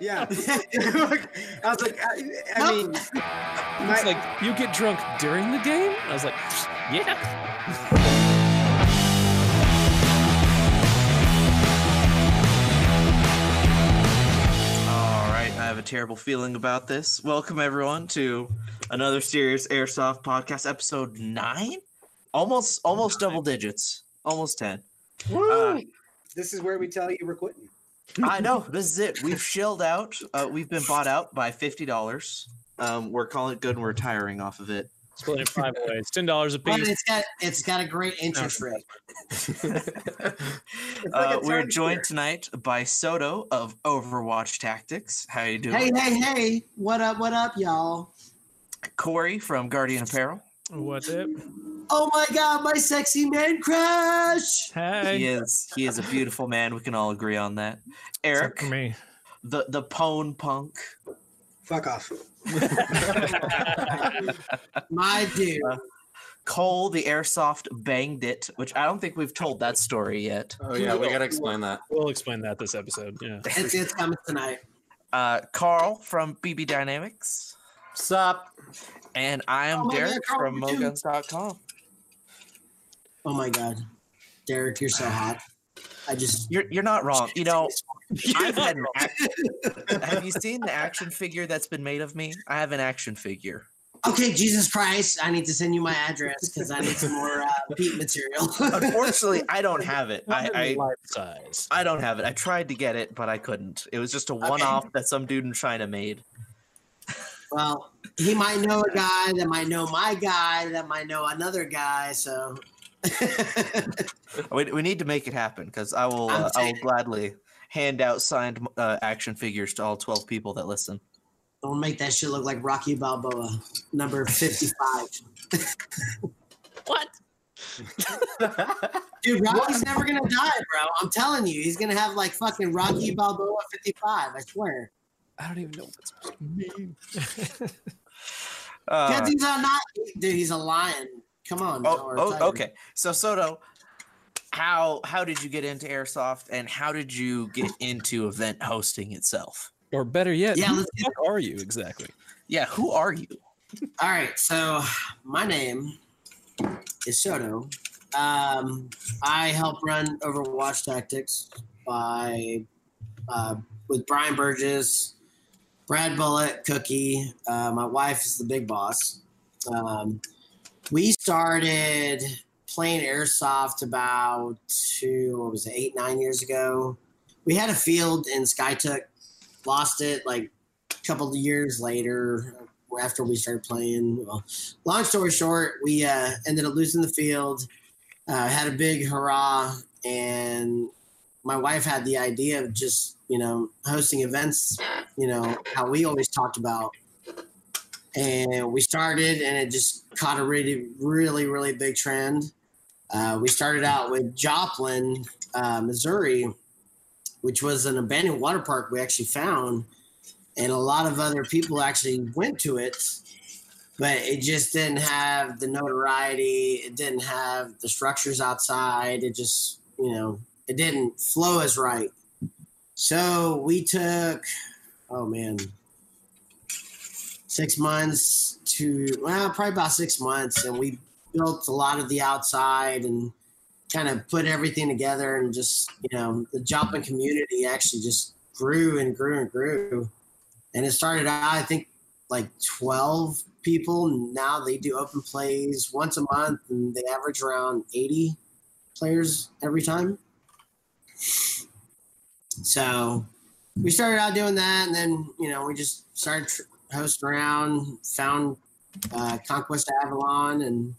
Yeah. I was like, I, I mean, It's my, like you get drunk during the game. I was like, yeah. All right, I have a terrible feeling about this. Welcome everyone to another serious airsoft podcast, episode nine, almost almost double digits, almost ten. Uh, this is where we tell you we're quitting. I know this is it. We've shelled out. Uh, we've been bought out by fifty dollars. Um, we're calling it good and we're retiring off of it. Split it five ways, ten dollars a But piece. it's got it's got a great interest rate. Like Uh, we're joined here. tonight by Soto of Overwatch Tactics. How you doing? Hey, hey, hey! What up? What up, y'all? Corey from Guardian Apparel. What's it? Oh my God, my sexy man crush! He is he is a beautiful man. We can all agree on that. Eric, Except for me. the the pone punk. Fuck off. My dude. Cole, the airsoft banged it, which I don't think we've told that story yet. Oh yeah, we gotta explain that. We'll explain that this episode. Yeah. It's, it's coming tonight. Uh, Carl from BB Dynamics, Sup? And I am Oh my God, Derek from you too. Moguns.com. Oh my God, Derek, you're so hot. I just. You're you're not wrong. You know, I've had an action, have you seen the action figure that's been made of me? I have an action figure. Okay, Jesus Christ! I need to send you my address because I need some more uh, Pete material. Unfortunately, I don't have it. I, I life size. I don't have it. I tried to get it, but I couldn't. It was just a one-off that some dude in China made. well, he might know a guy that might know my guy that might know another guy. So. We, we need to make it happen because I will I'm uh, I will gladly hand out signed uh, action figures to all twelve people that listen. Don't make that shit look like Rocky Balboa, number 55. What? Dude, Rocky's never gonna die, bro. I'm telling you, he's gonna have like fucking Rocky Balboa 55. I swear. I don't even know what that's supposed to mean. Uh, Because he's a not, dude. He's a lion. Come on. oh, oh, okay. So Soto, how how did you get into airsoft, and how did you get into event hosting itself? or better yet, Yeah, who let's the fuck are you exactly? Yeah, who are you? All right. So my name is Soto. Um, I help run Overwatch Tactics by uh, with Brian Burgess, Brad Bullet, Cookie. Uh, my wife is the big boss. Um, we started playing airsoft about two, what was it, eight, nine years ago. We had a field in Skiatook, lost it like a couple of years later after we started playing. Well, long story short, we uh, ended up losing the field, uh, had a big hurrah, and my wife had the idea of just, you know, hosting events, you know, how we always talked about. And we started, and it just caught a really, really, really big trend. Uh, we started out with Joplin, uh, Missouri, which was an abandoned water park we actually found and a lot of other people actually went to it but it just didn't have the notoriety it didn't have the structures outside it just you know it didn't flow as right so we took oh man six months to well probably about six months and we built a lot of the outside and kind of put everything together and just you know the Joplin community actually just grew and grew and grew. And it started out i think like 12 people. Now they do open plays once a month and they average around 80 players every time so we started out doing that and then you know we just started tr- hosting around found uh, conquest avalon and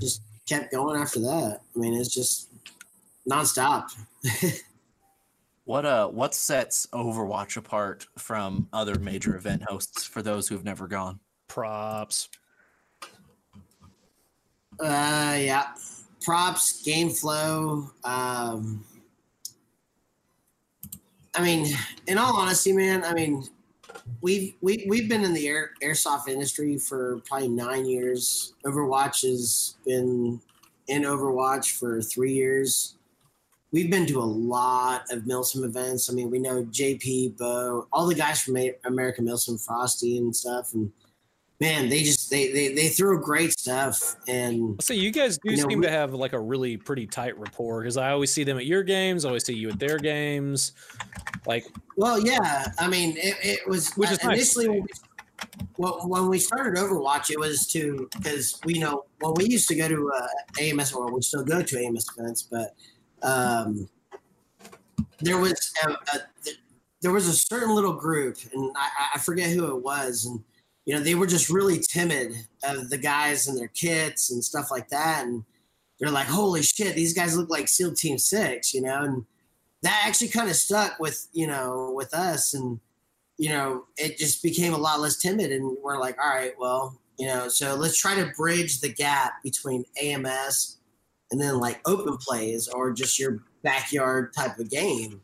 just kept going after that i mean it's just nonstop What uh what sets Overwatch apart from other major event hosts for those who've never gone? Props. Uh, yeah. Props, game flow. Um, I mean, in all honesty, man, I mean, we've we, we've been in the air, airsoft industry for probably nine years. Overwatch has been in Overwatch for three years. we've been to a lot of Milsim events. I mean, we know JP, Bo, all the guys from American Milsim, Frosty, and stuff. And man, they just they they they throw great stuff. And So you guys do You know, seem we- to have like a really pretty tight rapport because I always see them at your games, I always see you at their games. Like, well, yeah, I mean, it, it was Which is uh, nice initially when we, well, when we started Overwatch, it was to because we know well we used to go to uh, AMS or we still go to AMS events, but um, there was a, a, there was a certain little group, and I, I forget who it was, and you know they were just really timid of the guys and their kits and stuff like that, and they're like, "Holy shit, these guys look like SEAL Team Six, you know, and that actually kind of stuck with you know with us, and you know it just became a lot less timid, and we're like, all right, well, you know, so let's try to bridge the gap between AMS and then like open plays or just your backyard type of game.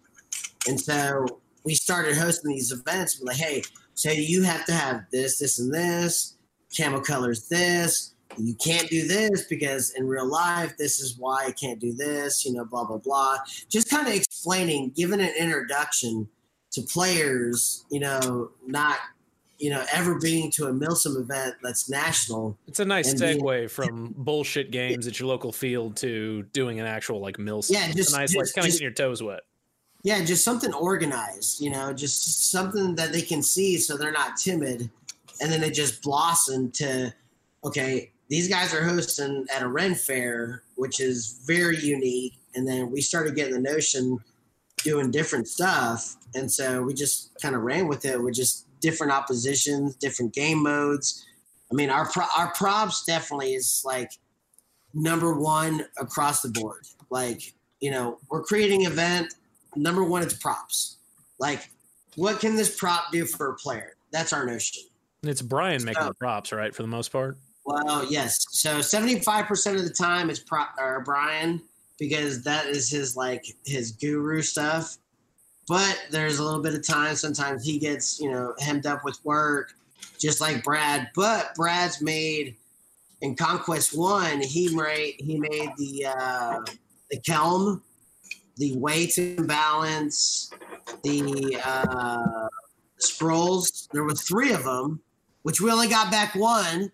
And so we started hosting these events. We're like, hey, so you have to have this, this, and this. Camo colors this. You can't do this because in real life, this is why I can't do this, you know, blah, blah, blah. Just kind of explaining, giving an introduction to players, you know, not, you know, ever being to a Milsim event that's national. it's a nice And being- segue from bullshit games at your local field to doing an actual like mill. Yeah, It's just- a nice like just- kind of getting your toes wet. Yeah, just something organized, you know, just something that they can see so they're not timid. And then it just blossomed to, okay, these guys are hosting at a Ren Fair, which is very unique. And then we started getting the notion doing different stuff. And so we just kind of ran with it with just different oppositions, different game modes. I mean, our pro- our props definitely is like number one across the board. Like, you know, we're creating event. Number one, it's props. Like, what can this prop do for a player? That's our notion. It's Brian making the props, right? For the most part. Well, yes. So seventy-five percent of the time it's pro- or Brian because that is his like his guru stuff. But there's a little bit of time. Sometimes he gets you know hemmed up with work, just like Brad. But Brad's made in Conquest One. He made he made the uh, the Kelm, the weights and balance, the uh, scrolls. There were three of them, which we only got back one.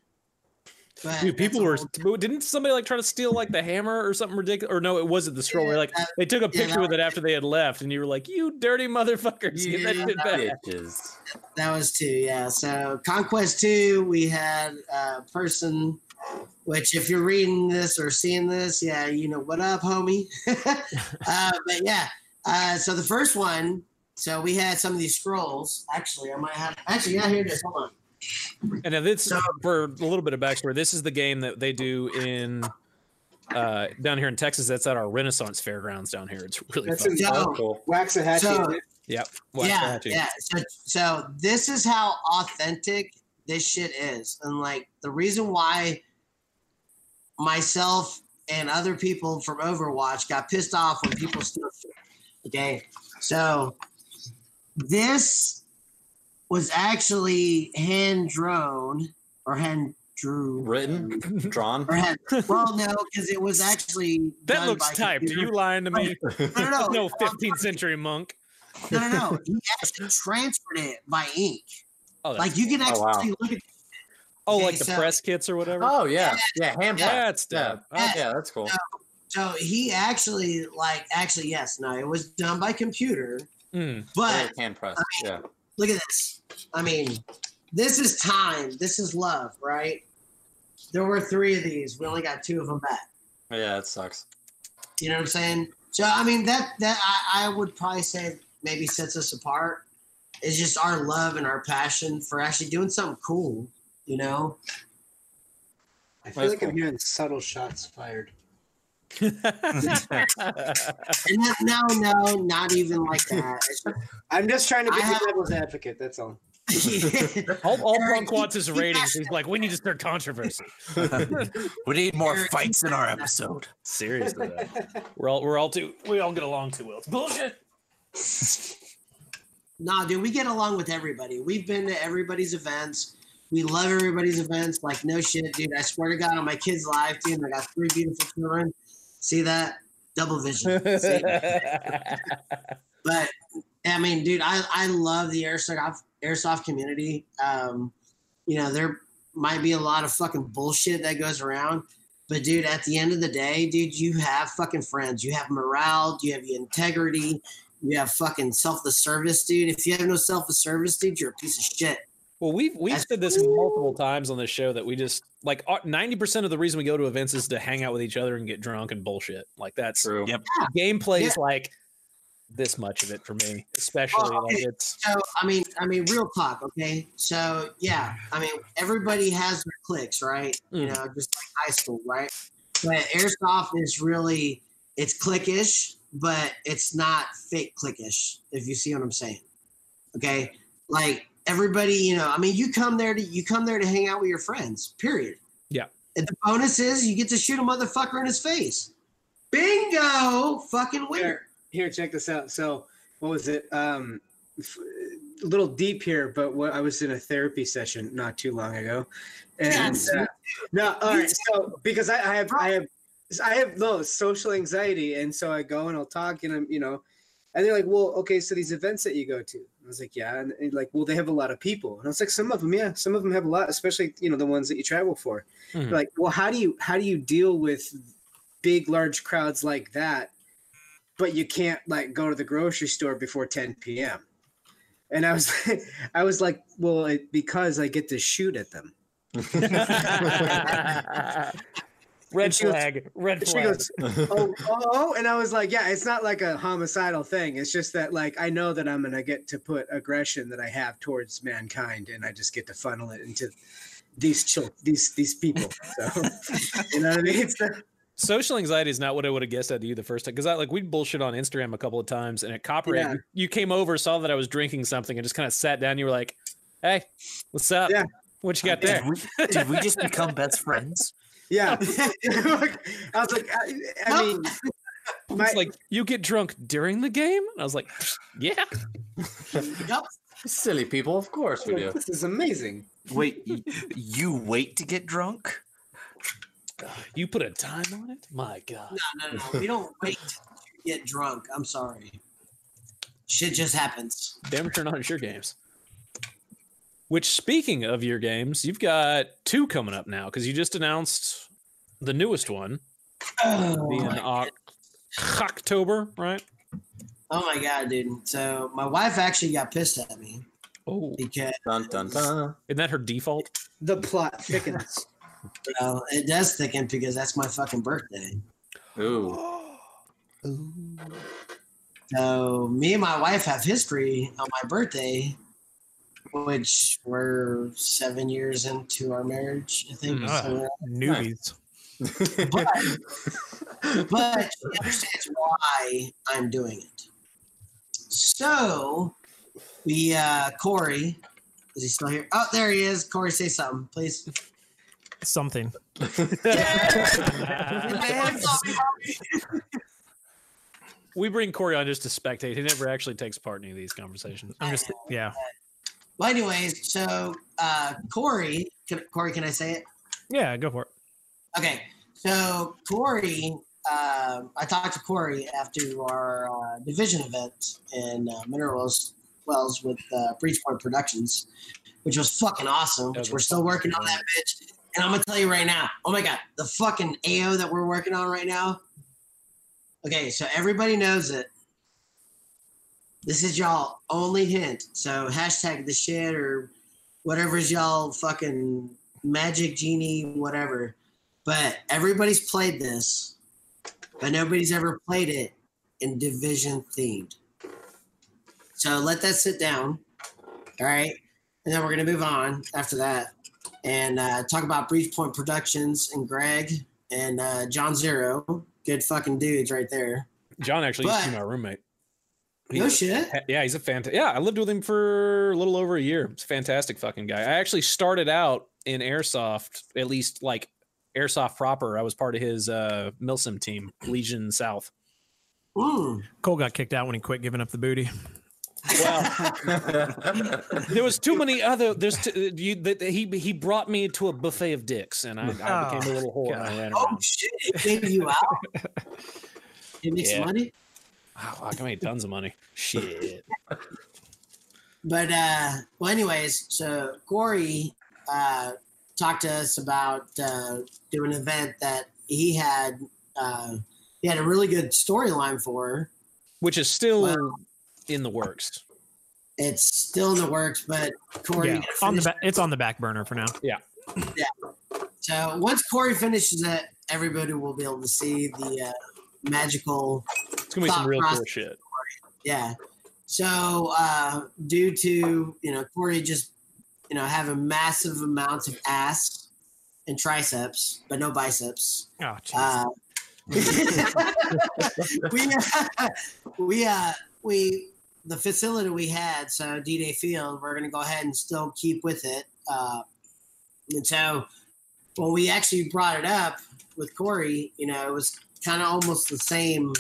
Dude, people were whole- didn't somebody like try to steal like the hammer or something ridiculous? Or no, it wasn't the scroll. where, like that- they took a picture that with it after they had left, and you were like, "You dirty motherfuckers, get that Yeah, shit back." Bitches. That was two, yeah. So Conquest two, we had a person, which if you're reading this or seeing this, yeah, you know what up, homie. uh, but yeah, uh, so the first one, so we had some of these scrolls. Actually, I might have. Actually, yeah, here it is. Hold on. And now this So- for a little bit of backstory. This is the game that they do in uh down here in Texas. That's at our Renaissance Fairgrounds down here. It's really That's fun. in So- Oh, cool. Waxahachie. So- Yep. yeah, Waxahachie. yeah. So, so this is how authentic this shit is, and like the reason why myself and other people from Overwatch got pissed off when people steal shit. Okay, so this was actually hand drawn or hand drew Written, drawn. or hand. Well, no, because it was actually That done looks by typed. Are computer. you lying to me? No, no, no. no 15th century monk. No, no, no. He actually transferred it by ink. Oh, Like you can Oh, actually wow. look at oh, okay, like the so- press kits or whatever. Oh yeah, yeah. Hand press. That's Yeah. Oh, yeah, that's cool. So he actually, like, actually, yes, no, it was done by computer. Mm. But hand press. Yeah. look at this. I mean, this is time. This is love, right? There were three of these. We only got two of them back. Yeah, it sucks. You know what I'm saying? So I mean, that that I, I would probably say maybe sets us apart is just our love and our passion for actually doing something cool. You know? I feel That's like I'm hearing subtle shots fired. And that, no, no, not even like that. I'm just trying to be I have- the devil's advocate. That's all. all all Eric, Punk wants is he- he ratings. He's like, we need to start controversy. we need more Eric, fights in our episode. Seriously, though. we're all we're all too we all get along too well. It's bullshit. Nah, dude, we get along with everybody. We've been to everybody's events. We love everybody's events. Like, no shit, dude. I swear to God, on my kids' live dude, I got three beautiful children. See that? double vision. But I mean, dude, I, I love the airsoft airsoft community. Um, you know, there might be a lot of fucking bullshit that goes around, but dude, at the end of the day, dude, you have fucking friends. You have morale. You have integrity. You have fucking self the service, dude. If you have no self the service, dude, you're a piece of shit. Well, we've we've said this multiple times on this show that we just like ninety percent of the reason we go to events is to hang out with each other and get drunk and bullshit. Like that's True. Yep. gameplay is Yeah. like this much of it for me, especially Oh, like it's So I mean, I mean, real talk, okay? So yeah, I mean, everybody has their cliques, right? You Mm. know, just like high school, right? But airsoft is really it's cliquish, but it's not fake cliquish. If you see what I'm saying, okay? Like everybody, you know, I mean, you come there to you come there to hang out with your friends. Period. Yeah. And the bonus is you get to shoot a motherfucker in his face. Bingo! Fucking winner. Here, check this out. So, what was it? Um, f- a little deep here, but what I was in a therapy session not too long ago, and Yes. uh, no, all Me right. So, because I, I have, I have, I have no social anxiety, and so I go and I'll talk, and I'm, you know, and they're like, well, okay, so these events that you go to, I was like, yeah, and, and like, well, they have a lot of people, and I was like, some of them, yeah, some of them have a lot, especially you know the ones that you travel for. Mhm. Like, well, how do you how do you deal with big, large crowds like that? but you can't like go to the grocery store before 10 p.m. And I was, I was like, well, it, because I get to shoot at them. red she goes- flag, red She flag. goes, oh, oh, oh, and I was like, yeah, it's not like a homicidal thing. It's just that like I know that I'm gonna get to put aggression that I have towards mankind, and I just get to funnel it into these chil- these these people. So you know what I mean? It's the, Social anxiety is not what I would have guessed I'd do the first time because I like we bullshit on Instagram a couple of times and at Copperhead Yeah. you, you came over saw that I was drinking something and just kind of sat down. You were like, "Hey, what's up? Yeah. What you uh, got there?" Did we, did we just become best friends? Yeah. I was like, I, I mean, my, It's like you get drunk during the game. And I was like, "Yeah." Yep. Silly people, of course we do. this is amazing. Wait, you wait to get drunk? You put a time on it? My God. No, no, no. We don't wait to get drunk. I'm sorry. Shit just happens. Damn turn on your games. Which, speaking of your games, you've got two coming up now because you just announced the newest one Oh being my, Oc- October, right? oh my god, dude. So my wife actually got pissed at me Oh, because Dun dun dun. isn't that her default? The plot thickens. you know, it does thicken because that's my fucking birthday. Ooh. So me and my wife have history on my birthday, which we're seven years into our marriage, I think. So, Newbies. but but she understands why I'm doing it. So we uh Corey, is he still here? Oh, there he is. Corey, say something, please. Something. We bring Corey on just to spectate. He never actually takes part in any of these conversations. I'm just yeah. Well, anyways, so uh Corey, can, Corey, can I say it? Yeah, go for it. Okay, so Corey, um, I talked to Corey after our uh, division event in uh, Minerals Wells with uh, Breachpoint Productions, which was fucking awesome. Which we're still working on that bitch. And I'm gonna tell you right now, oh my god, the fucking AO that we're working on right now. Okay, so everybody knows it. This is y'all only hint. So hashtag the shit or whatever's y'all fucking magic genie, whatever. But everybody's played this, but nobody's ever played it in division themed. So let that sit down. All right. And then we're going to move on after that and uh, talk about Breach Point Productions and Greg and uh, John Zero. Good fucking dudes right there. John actually used to be my roommate. No He's- shit. Yeah, he's a fantastic. Yeah, I lived with him for a little over a year. He's a fantastic fucking guy. I actually started out in airsoft, at least like airsoft proper. I was part of his uh Milsim team, Legion South. Mm. Cole got kicked out when he quit giving up the booty. Well, there was too many other. There's t- you, that he he brought me to a buffet of dicks, and I, I became a little whore. And I ran Oh shit! It gave you out. He makes Yeah. money. Wow, I can make tons of money. Shit. But uh, well, anyways, so Corey uh, talked to us about uh, doing an event that he had. Uh, he had a really good storyline for. Which is still Wow. in the works. It's still in the works, but Corey. Yeah, on the ba- it's on the back burner for now. Yeah, yeah. So once Corey finishes it, everybody will be able to see the uh, magical It's gonna be some real cool shit. Yeah. So, uh, due to you know Corey just you know having massive amounts of ass and triceps, but no biceps. Oh. Uh, we we uh we the facility we had so D Day Field we're gonna go ahead and still keep with it. Uh, and so when we actually brought it up with Corey, you know, it was kind of almost the same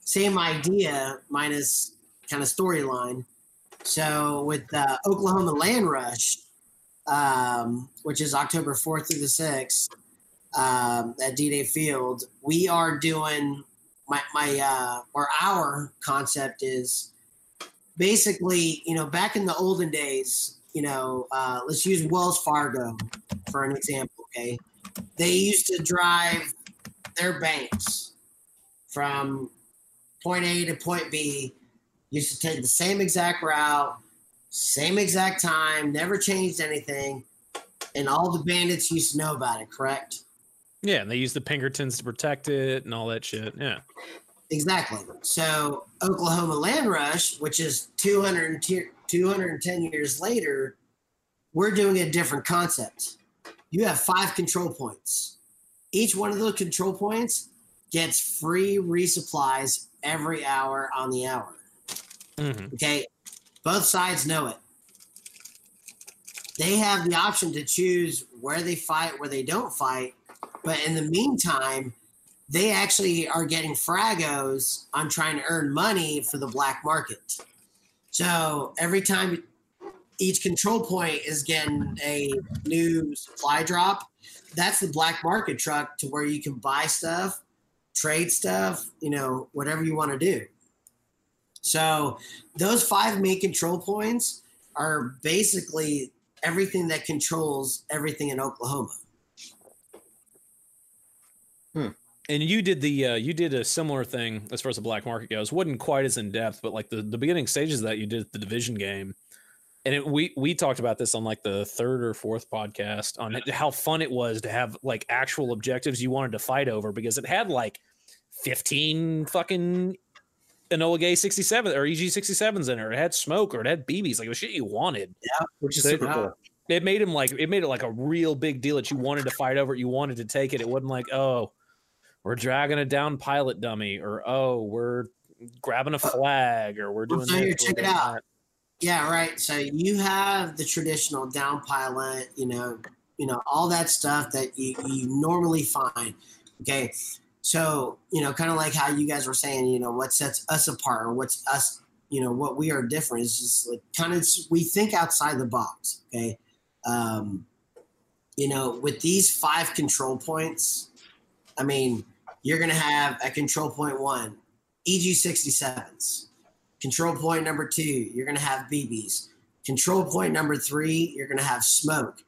same idea minus kind of storyline. So with uh, Oklahoma Land Rush, um, which is October fourth through the sixth um, at D Day Field, we are doing my my uh, or our concept is basically you know back in the olden days, you know, uh, let's use Wells Fargo for an example. Okay, they used to drive their banks from point A to point B. Used to take the same exact route, same exact time, never changed anything, and all the bandits used to know about it. Correct? Yeah, and they used the Pinkertons to protect it and all that shit. Yeah. Exactly. So Oklahoma Land Rush, which is 200, 210 years later, we're doing a different concept. You have five control points. Each one of those control points gets free resupplies every hour on the hour. Mhm. Okay. Both sides know it. They have the option to choose where they fight, where they don't fight. But in the meantime, they actually are getting fragos on trying to earn money for the black market. So every time each control point is getting a new supply drop, that's the black market truck to where you can buy stuff, trade stuff, you know, whatever you want to do. So those five main control points are basically everything that controls everything in Oklahoma. Hmm. And you did the uh, you did a similar thing as far as the black market goes. wasn't quite as in depth, but like the, the beginning stages of that you did at the division game, and it, we we talked about this on like the third or fourth podcast on it, how fun it was to have like actual objectives you wanted to fight over because it had like fifteen fucking Enola Gaye sixty seven or EG sixty sevens in it. It had smoke or it had BBs, like it was shit you wanted. Yeah, which is So- super cool. It made him like it made it like a real big deal that you wanted to fight over it. You wanted to take it. It wasn't like oh we're dragging a down pilot dummy or oh we're grabbing a flag or we're doing So this, check it out. that. Yeah, right. So you have the traditional down pilot, you know, you know, all that stuff that you, you normally find. Okay. So, you know, kind of like how you guys were saying, you know, what sets us apart or what's us, you know, what we are different is just like kind of we think outside the box. Okay. Um, you know, with these five control points, I mean, you're gonna have at control point one, EG 67s. Control point number two, you're going to have BBs. Control point number three, you're going to have smoke.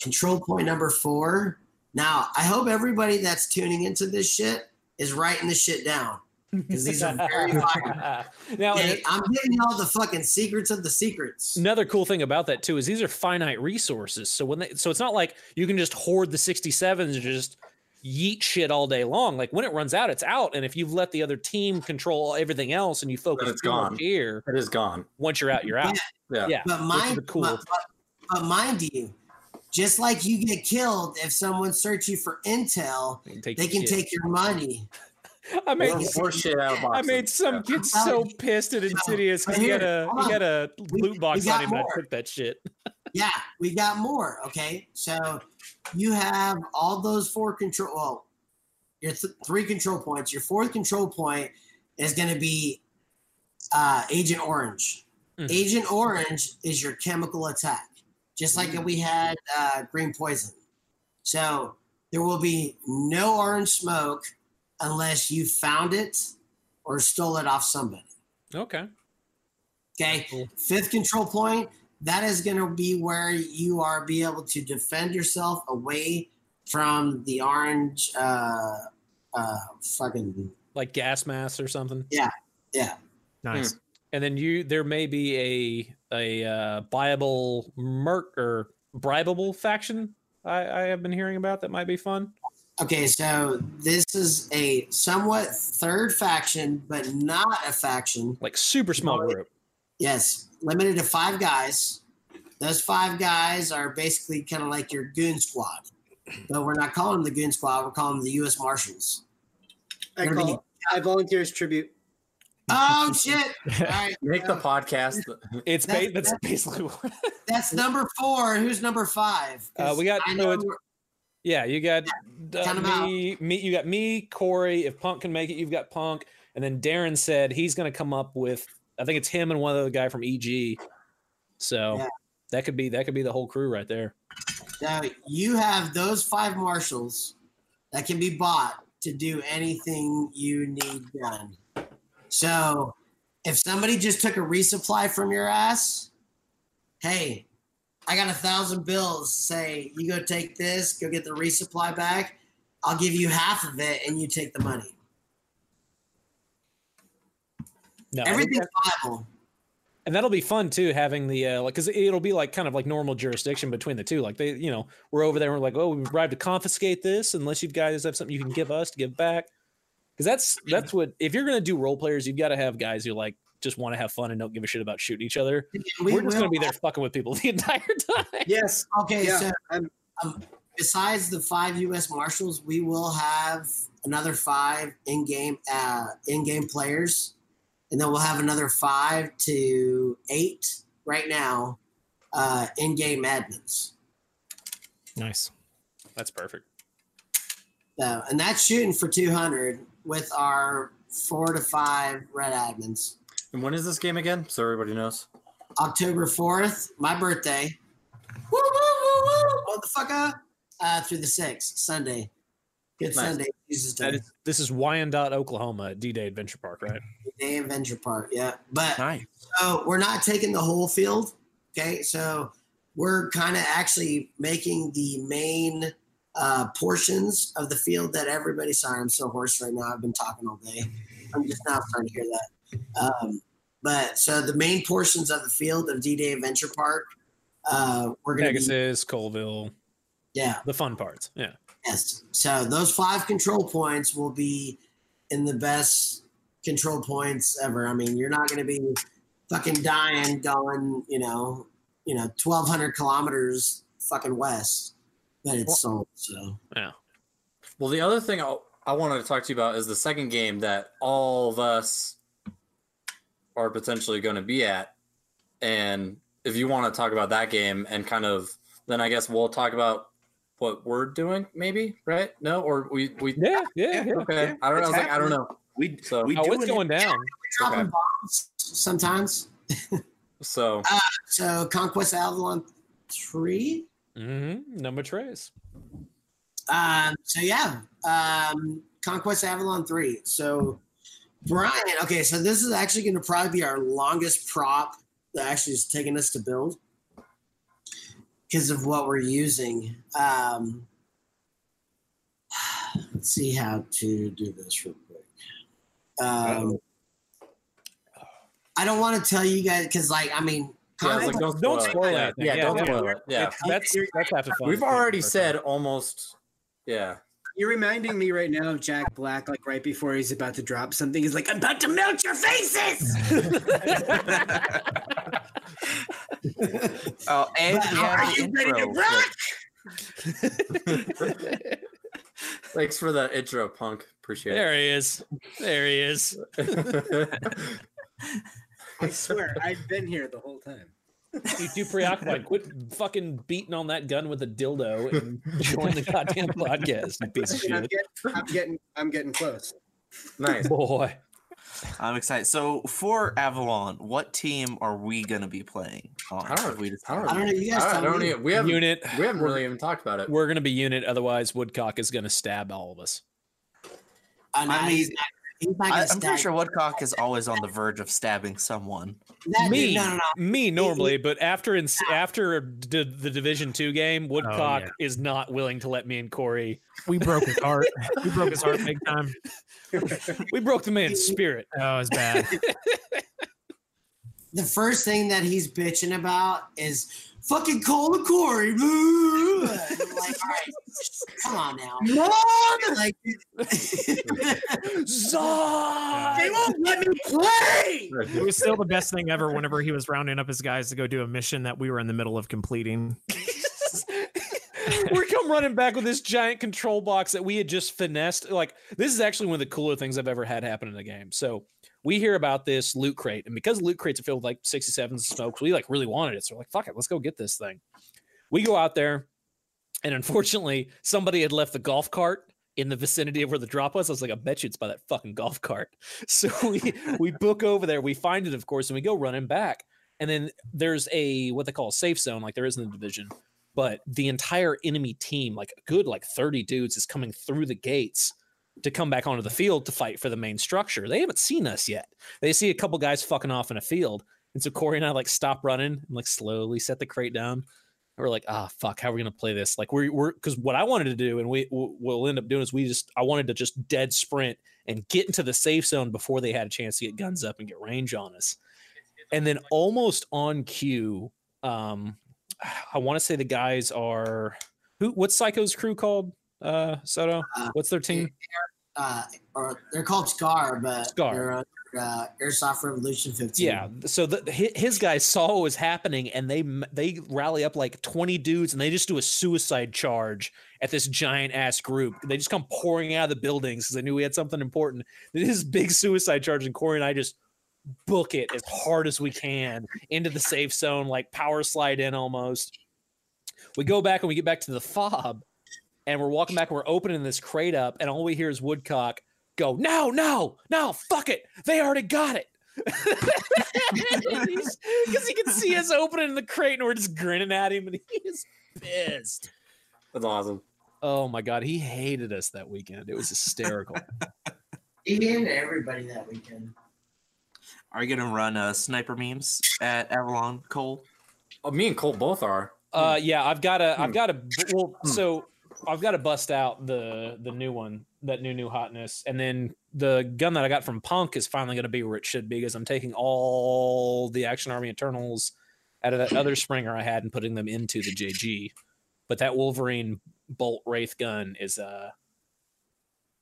Control point number four. Now, I hope everybody that's tuning into this shit is writing this shit down because these are very fire. now I'm giving y'all the fucking secrets of the secrets. another cool thing about that too is these are finite resources. So when they so it's not like you can just hoard the 67s and just yeet shit all day long. Like when it runs out, it's out. And if you've let the other team control everything else and you focus it's too much gone. here, It is gone. once you're out, you're out. Yeah. Yeah. But which mind, cool. but, but, but mind you, just like you get killed if someone search you for intel, You can take they your can shit. take your money. I made More, more shit out of boxes. I made some Yeah. kid so pissed at Insidious because he had a he had a loot box we got on him and I more. took that shit. Yeah, we got more. Okay, so you have all those four control. Well, your th- three control points. Your fourth control point is going to be uh, Agent Orange. Mhm. Agent Orange is your chemical attack, just like we had uh, Green Poison. So there will be no orange smoke unless you found it or stole it off somebody. Okay. Okay. Cool. Fifth control point, that is going to be where you are be able to defend yourself away from the orange uh uh fucking Like gas mask or something. yeah. Yeah nice. And then you there may be a a uh buyable merc or bribable faction I, I have been hearing about that might be fun. Okay, so this is a somewhat third faction, but not a faction. Like super small group. Yes, limited to five guys. Those five guys are basically kind of like your goon squad, but we're not calling them the goon squad. We're calling them the U.S. Marshals. I Gonna be- call I volunteer as tribute. Oh shit! All right, Make the podcast. It's That's- ba- that's basically what that's number four. Who's number five? Uh, we got- I know it's- Yeah, you got uh, count 'em out. me, me. You got me, Corey. If Punk can make it, you've got Punk. And then Darren said he's going to come up with. I think it's him and one other guy from EG. So Yeah. that could be that could be the whole crew right there. Now you have those five marshals that can be bought to do anything you need done. So if somebody just took a resupply from your ass, hey, I got a thousand bills. Say you go take this, go get the resupply back. I'll give you half of it, and you take the money. No, Everything's viable. and that'll be fun too, having the uh, like because it'll be like kind of like normal jurisdiction between the two. Like they, you know, we're over there. and We're like, oh, we've arrived to confiscate this unless you guys have something you can give us to give back. Because that's that's what if you're gonna do role players, you've got to have guys who like just want to have fun and don't give a shit about shooting each other. We We are just will- gonna be there fucking with people the entire time. Yes. Okay, Yeah. so I'm, besides the five U.S. Marshals, we will have another five in-game uh, in-game players, and then we'll have another five to eight right now uh, in-game admins. Nice. That's perfect. So, and that's shooting for two hundred with our four to five red admins. and when is this game again? So everybody knows. October fourth, my birthday. Woo woo woo woo, motherfucker! Uh, through the sixth, Sunday. Good Nice. Sunday, Jesus Day. That is, this is Wyandotte, Oklahoma, at D-Day Adventure Park, right? D Day Adventure Park, yeah. But Nice. so we're not taking the whole field. Okay, so we're kind of actually making the main uh, portions of the field that everybody. Sorry, I'm so hoarse right now. I've been talking all day. I'm just now starting to hear that. Um, but so the main portions of the field of D-Day Adventure Park, uh, we're going to be Colville, yeah. the fun parts. Yeah. Yes. So those five control points will be in the best control points ever. I mean, you're not going to be fucking dying going, you know, you know, twelve hundred kilometers fucking west, but it's sold. So Yeah. Well, the other thing I, I wanted to talk to you about is the second game that all of us are potentially going to be at. And if you want to talk about that game and kind of, then I guess we'll talk about what we're doing, maybe, right? No, or we, we, Yeah, yeah, yeah. okay. yeah, I don't know. I it's was like, I don't know. We So, we Oh, doing it's it. going down. we're dropping Okay. bombs sometimes. so So Conquest Avalon three. Mm-hmm. Number trace. Um, so yeah, um, Conquest Avalon three. So Brian, okay, so this is actually going to probably be our longest prop that actually is taking us to build because of what we're using. Um, let's see how to do this real quick. Um, I don't want to tell you guys because, like, I mean, yeah, like, don't, Don't spoil spoil it. Yeah, yeah, Yeah, don't yeah. spoil it. Yeah. That's that's half fun. We've already said almost, yeah. you're reminding me right now of Jack Black, like right before he's about to drop something. He's like, I'm about to melt your faces. Oh, and But we are have the you ready to intro. rock? Thanks for the intro, punk. Appreciate There he is. There he is. I swear, I've been here the whole time. You too preoccupied. Quit fucking beating on that gun with a dildo and join the goddamn podcast, you piece of I'm shit. getting, I'm getting, I'm getting close. nice. Boy. I'm excited. So for Avalon, what team are we gonna be playing on? I don't- Have we I don't, I don't know. You guys I don't even, we haven't, Unit. we haven't really even talked about it. We're gonna be unit, otherwise Woodcock is gonna stab all of us. I know he's not. He's not I, am pretty sure. Woodcock is always on the verge of stabbing someone. That me, dude- no, no, no. me normally, but after in, after d- the Division Two game, oh, Woodcock yeah. is not willing to let me and Corey. We broke his heart. we broke his heart big time. We broke the man's spirit. Oh, it's bad. The first thing that he's bitching about is fucking Cole and Corey. Like, all right, come on now. Mom! Like, Zod! they won't let me play. It was still the best thing ever whenever he was rounding up his guys to go do a mission that we were in the middle of completing. We're come running back with this giant control box that we had just finessed. Like this is actually one of the cooler things I've ever had happen in a game. So we hear about this loot crate, and because loot crates are filled with like 67 smokes, we like really wanted it. So we're like, fuck it, let's go get this thing. We go out there, and unfortunately, somebody had left the golf cart in the vicinity of where the drop was. I was like, I bet you it's by that fucking golf cart. So we we book over there, we find it, of course, and we go running back. And then there's a what they call a safe zone, like there is in the division but the entire enemy team, like a good like 30 dudes, is coming through the gates to come back onto the field to fight for the main structure. They haven't seen us yet. They see a couple guys fucking off in a field. And so Corey and I like stop running and like slowly set the crate down. And we're like, ah, fuck, how are we gonna play this? Like we're we're because what I wanted to do, and we we'll end up doing is we just I wanted to just dead sprint and get into the safe zone before they had a chance to get guns up and get range on us. And then almost on cue, um, I want to say the guys are who? What's Psycho's crew called? Uh, Soto. Uh, What's their team? Uh, or they're called Scar, but Scar. they're under, uh, Airsoft Revolution 15. Yeah. So the, hi- his guys saw what was happening, and they they rally up like twenty dudes, and they just do a suicide charge at this giant ass group. They just come pouring out of the buildings because they knew we had something important. This big suicide charge, and Corey and I just book it as hard as we can into the safe zone, like power slide in almost. We go back and we get back to the fob, and we're walking back and we're opening this crate up, and all we hear is Woodcock go, No, no, no, fuck it. They already got it. Because he can see us opening the crate and we're just grinning at him and he is pissed. That's awesome. Oh my God. He hated us that weekend. It was hysterical. He hated everybody that weekend. Are you gonna run uh, sniper memes at Avalon Cole? Oh, me and Cole both are. Uh, yeah, I've got to, I've Hmm. got to, well, Hmm. so I've got to bust out the the new one, that new new hotness, and then the gun that I got from Punk is finally going to be where it should be because I'm taking all the Action Army Eternals out of that other Springer I had and putting them into the JG. But that Wolverine Bolt Wraith gun is uh,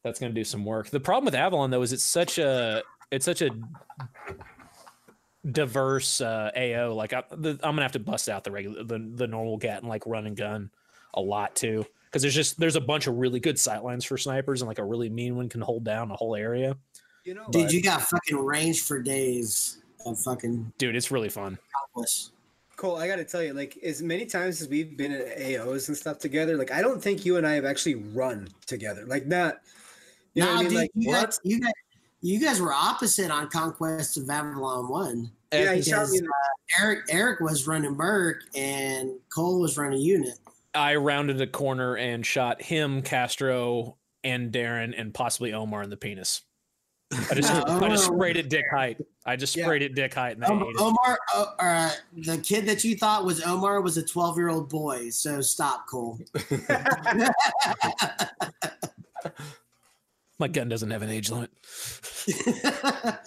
that's going to do some work. The problem with Avalon though is it's such a it's such a diverse uh, AO. Like I, the, I'm gonna have to bust out the regular, the, the normal gat and like run and gun a lot too, because there's just there's a bunch of really good sightlines for snipers and like a really mean one can hold down a whole area. You know, Dude, you got fucking range for days of fucking Dude, it's really fun. helpless. Cole, I got to tell you, like as many times as we've been at AOs and stuff together, like I don't think you and I have actually run together. Like not, you know Nah, what I mean? dude, Like you, what? you, guys, you guys were opposite on Conquest of Avalon 1. Yeah, he shot because, me. uh, Eric Eric was running Merc and Cole was running Unit. I rounded a corner and shot him, Castro, and Darren, and possibly Omar in the penis. I just Yeah, I just sprayed it dick height. I just Yeah. sprayed it dick height, and they Om- ate it. Omar, uh, uh, the kid that you thought was Omar was a 12 year old boy. So stop, Cole. My gun doesn't have an age limit.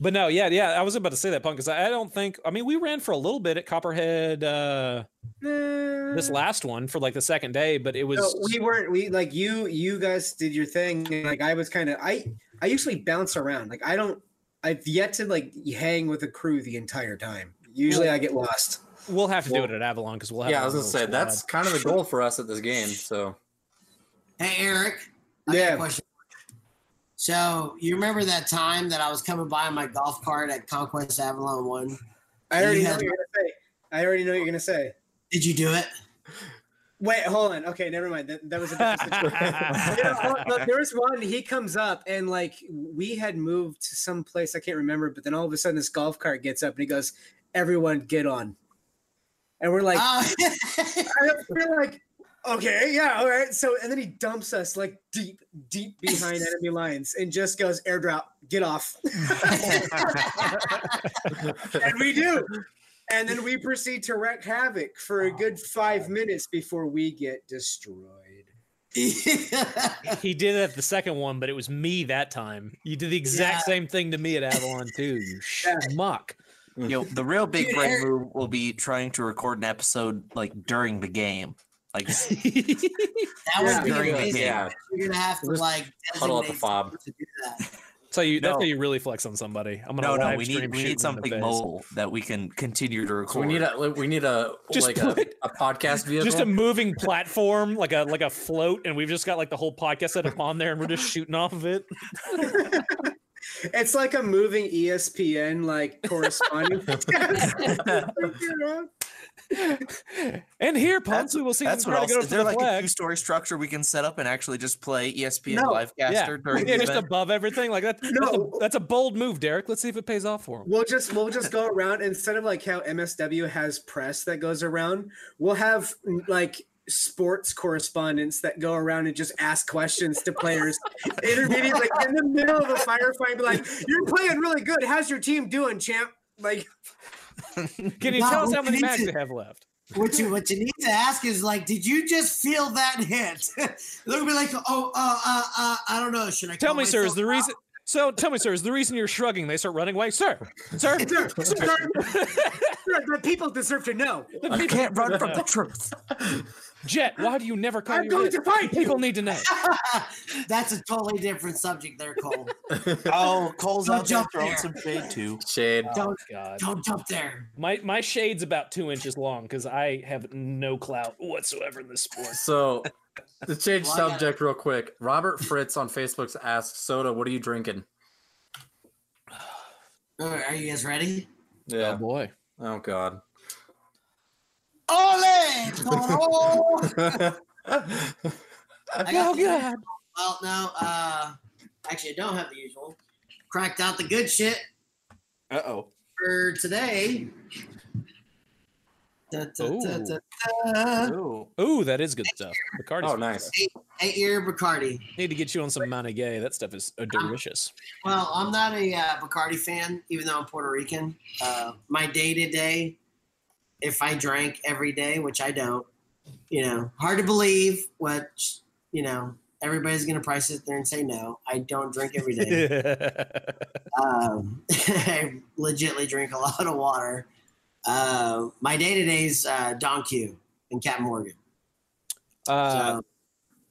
But no, yeah, yeah. I was about to say that, Punk, because I I don't think. I mean, we ran for a little bit at Copperhead uh, this last one for like the second day, but it was. No, we weren't. We like you. You guys did your thing. And, like I was kind of. I I usually bounce around. Like I don't. I've yet to like hang with a crew the entire time. Usually I get lost. we'll have to do it at Avalon because we'll have. Yeah, I was gonna say squad. that's kind of the goal for us at this game. So Hey, Eric. I got Yeah. a question. So you remember that time that I was coming by in my golf cart at Conquest Avalon One? I already You know had- what you're gonna say. I already know what you're gonna say. Did you do it? Wait, hold on. Okay, never mind. That, that was a different situation. You look, there was one. He comes up and like we had moved to some place I can't remember, but then all of a sudden this golf cart gets up and he goes, "Everyone, get on!" And we're like, Oh. I feel like okay, yeah, all right. So and then he dumps us like deep, deep behind enemy lines and just goes airdrop, get off. and we do. And then we proceed to wreak havoc for a good oh, five minutes before we get destroyed. He did it at the second one, but it was me that time. You did the exact Yeah. same thing to me at Avalon too. You schmuck. Yo, the real big brain Eric- move will be trying to record an episode like during the game. Like That Yeah. would be During the amazing. Yeah. You're gonna have to like huddle at the fob. to do that. So you that's No. how you really flex on somebody. I'm gonna no, no, we need we need something face. mobile that we can continue to record. So we need a we need a Just like a, put- a podcast vehicle. Just a moving platform, like a like a float, and we've just got like the whole podcast set up on there, and we're just shooting off of it. It's like a moving ESPN like corresponding. and here, punks, we will see. that's what try else. to go Is there the like a two-story structure we can set up and actually just play ESPN No. Livecaster Yeah, during yeah, the just event? above everything. Like that. That's, a, No. that's a bold move, Derek. Let's see if it pays off for him. We'll just we'll just go around instead of like how MSW has press that goes around. We'll have like sports correspondents that go around and just ask questions to players. Intermediate, like in the middle of a firefight, be like, "You're playing really good. How's your team doing, champ?" Like, Can you Wow, tell us how many need mags to- they have left? What you what you need to ask is like, did you just feel that hit? They'll be like, oh, uh, uh, uh, I don't know. Should I Tell me, sir, is the out?" reason? So tell me, sir, is the reason you're shrugging? They start running away, sir, sir. sir, sir, the people deserve to know. I can't run from the truth. Jet, why do you never call I'm your going hit? to fight you. People need to know. That's a totally different subject there, Cole. Oh, Cole's Don't out there throwing some shade too. shade. Don't oh, God, don't jump there. my my shade's about two inches long because I have no clout whatsoever in this sport. So to change Well, I gotta- subject real quick, Robert Fritz on Facebook asks, "Soda, what are you drinking?" Uh, are you guys ready? Yeah. Oh Yeah. boy, Oh God. Ole! Toro! I got oh the- God. Well, no, uh, actually, I don't have the usual. Cracked out the good shit Uh oh. for today. Da, da, da, da, da. Ooh. Ooh, that is good stuff. Bacardi's Oh, nice. stuff. Eight year Bacardi. Need to get you on some Mount Gay. That stuff is uh, delicious. Well, I'm not a uh, Bacardi fan, even though I'm Puerto Rican. Uh, my day to day, if I drank every day, which I don't, you know, hard to believe what, you know, everybody's going to price it there and say no. I don't drink every day. um, I legitly drink a lot of water. Uh, my day to day is uh, Don Q and Captain Morgan. uh, So,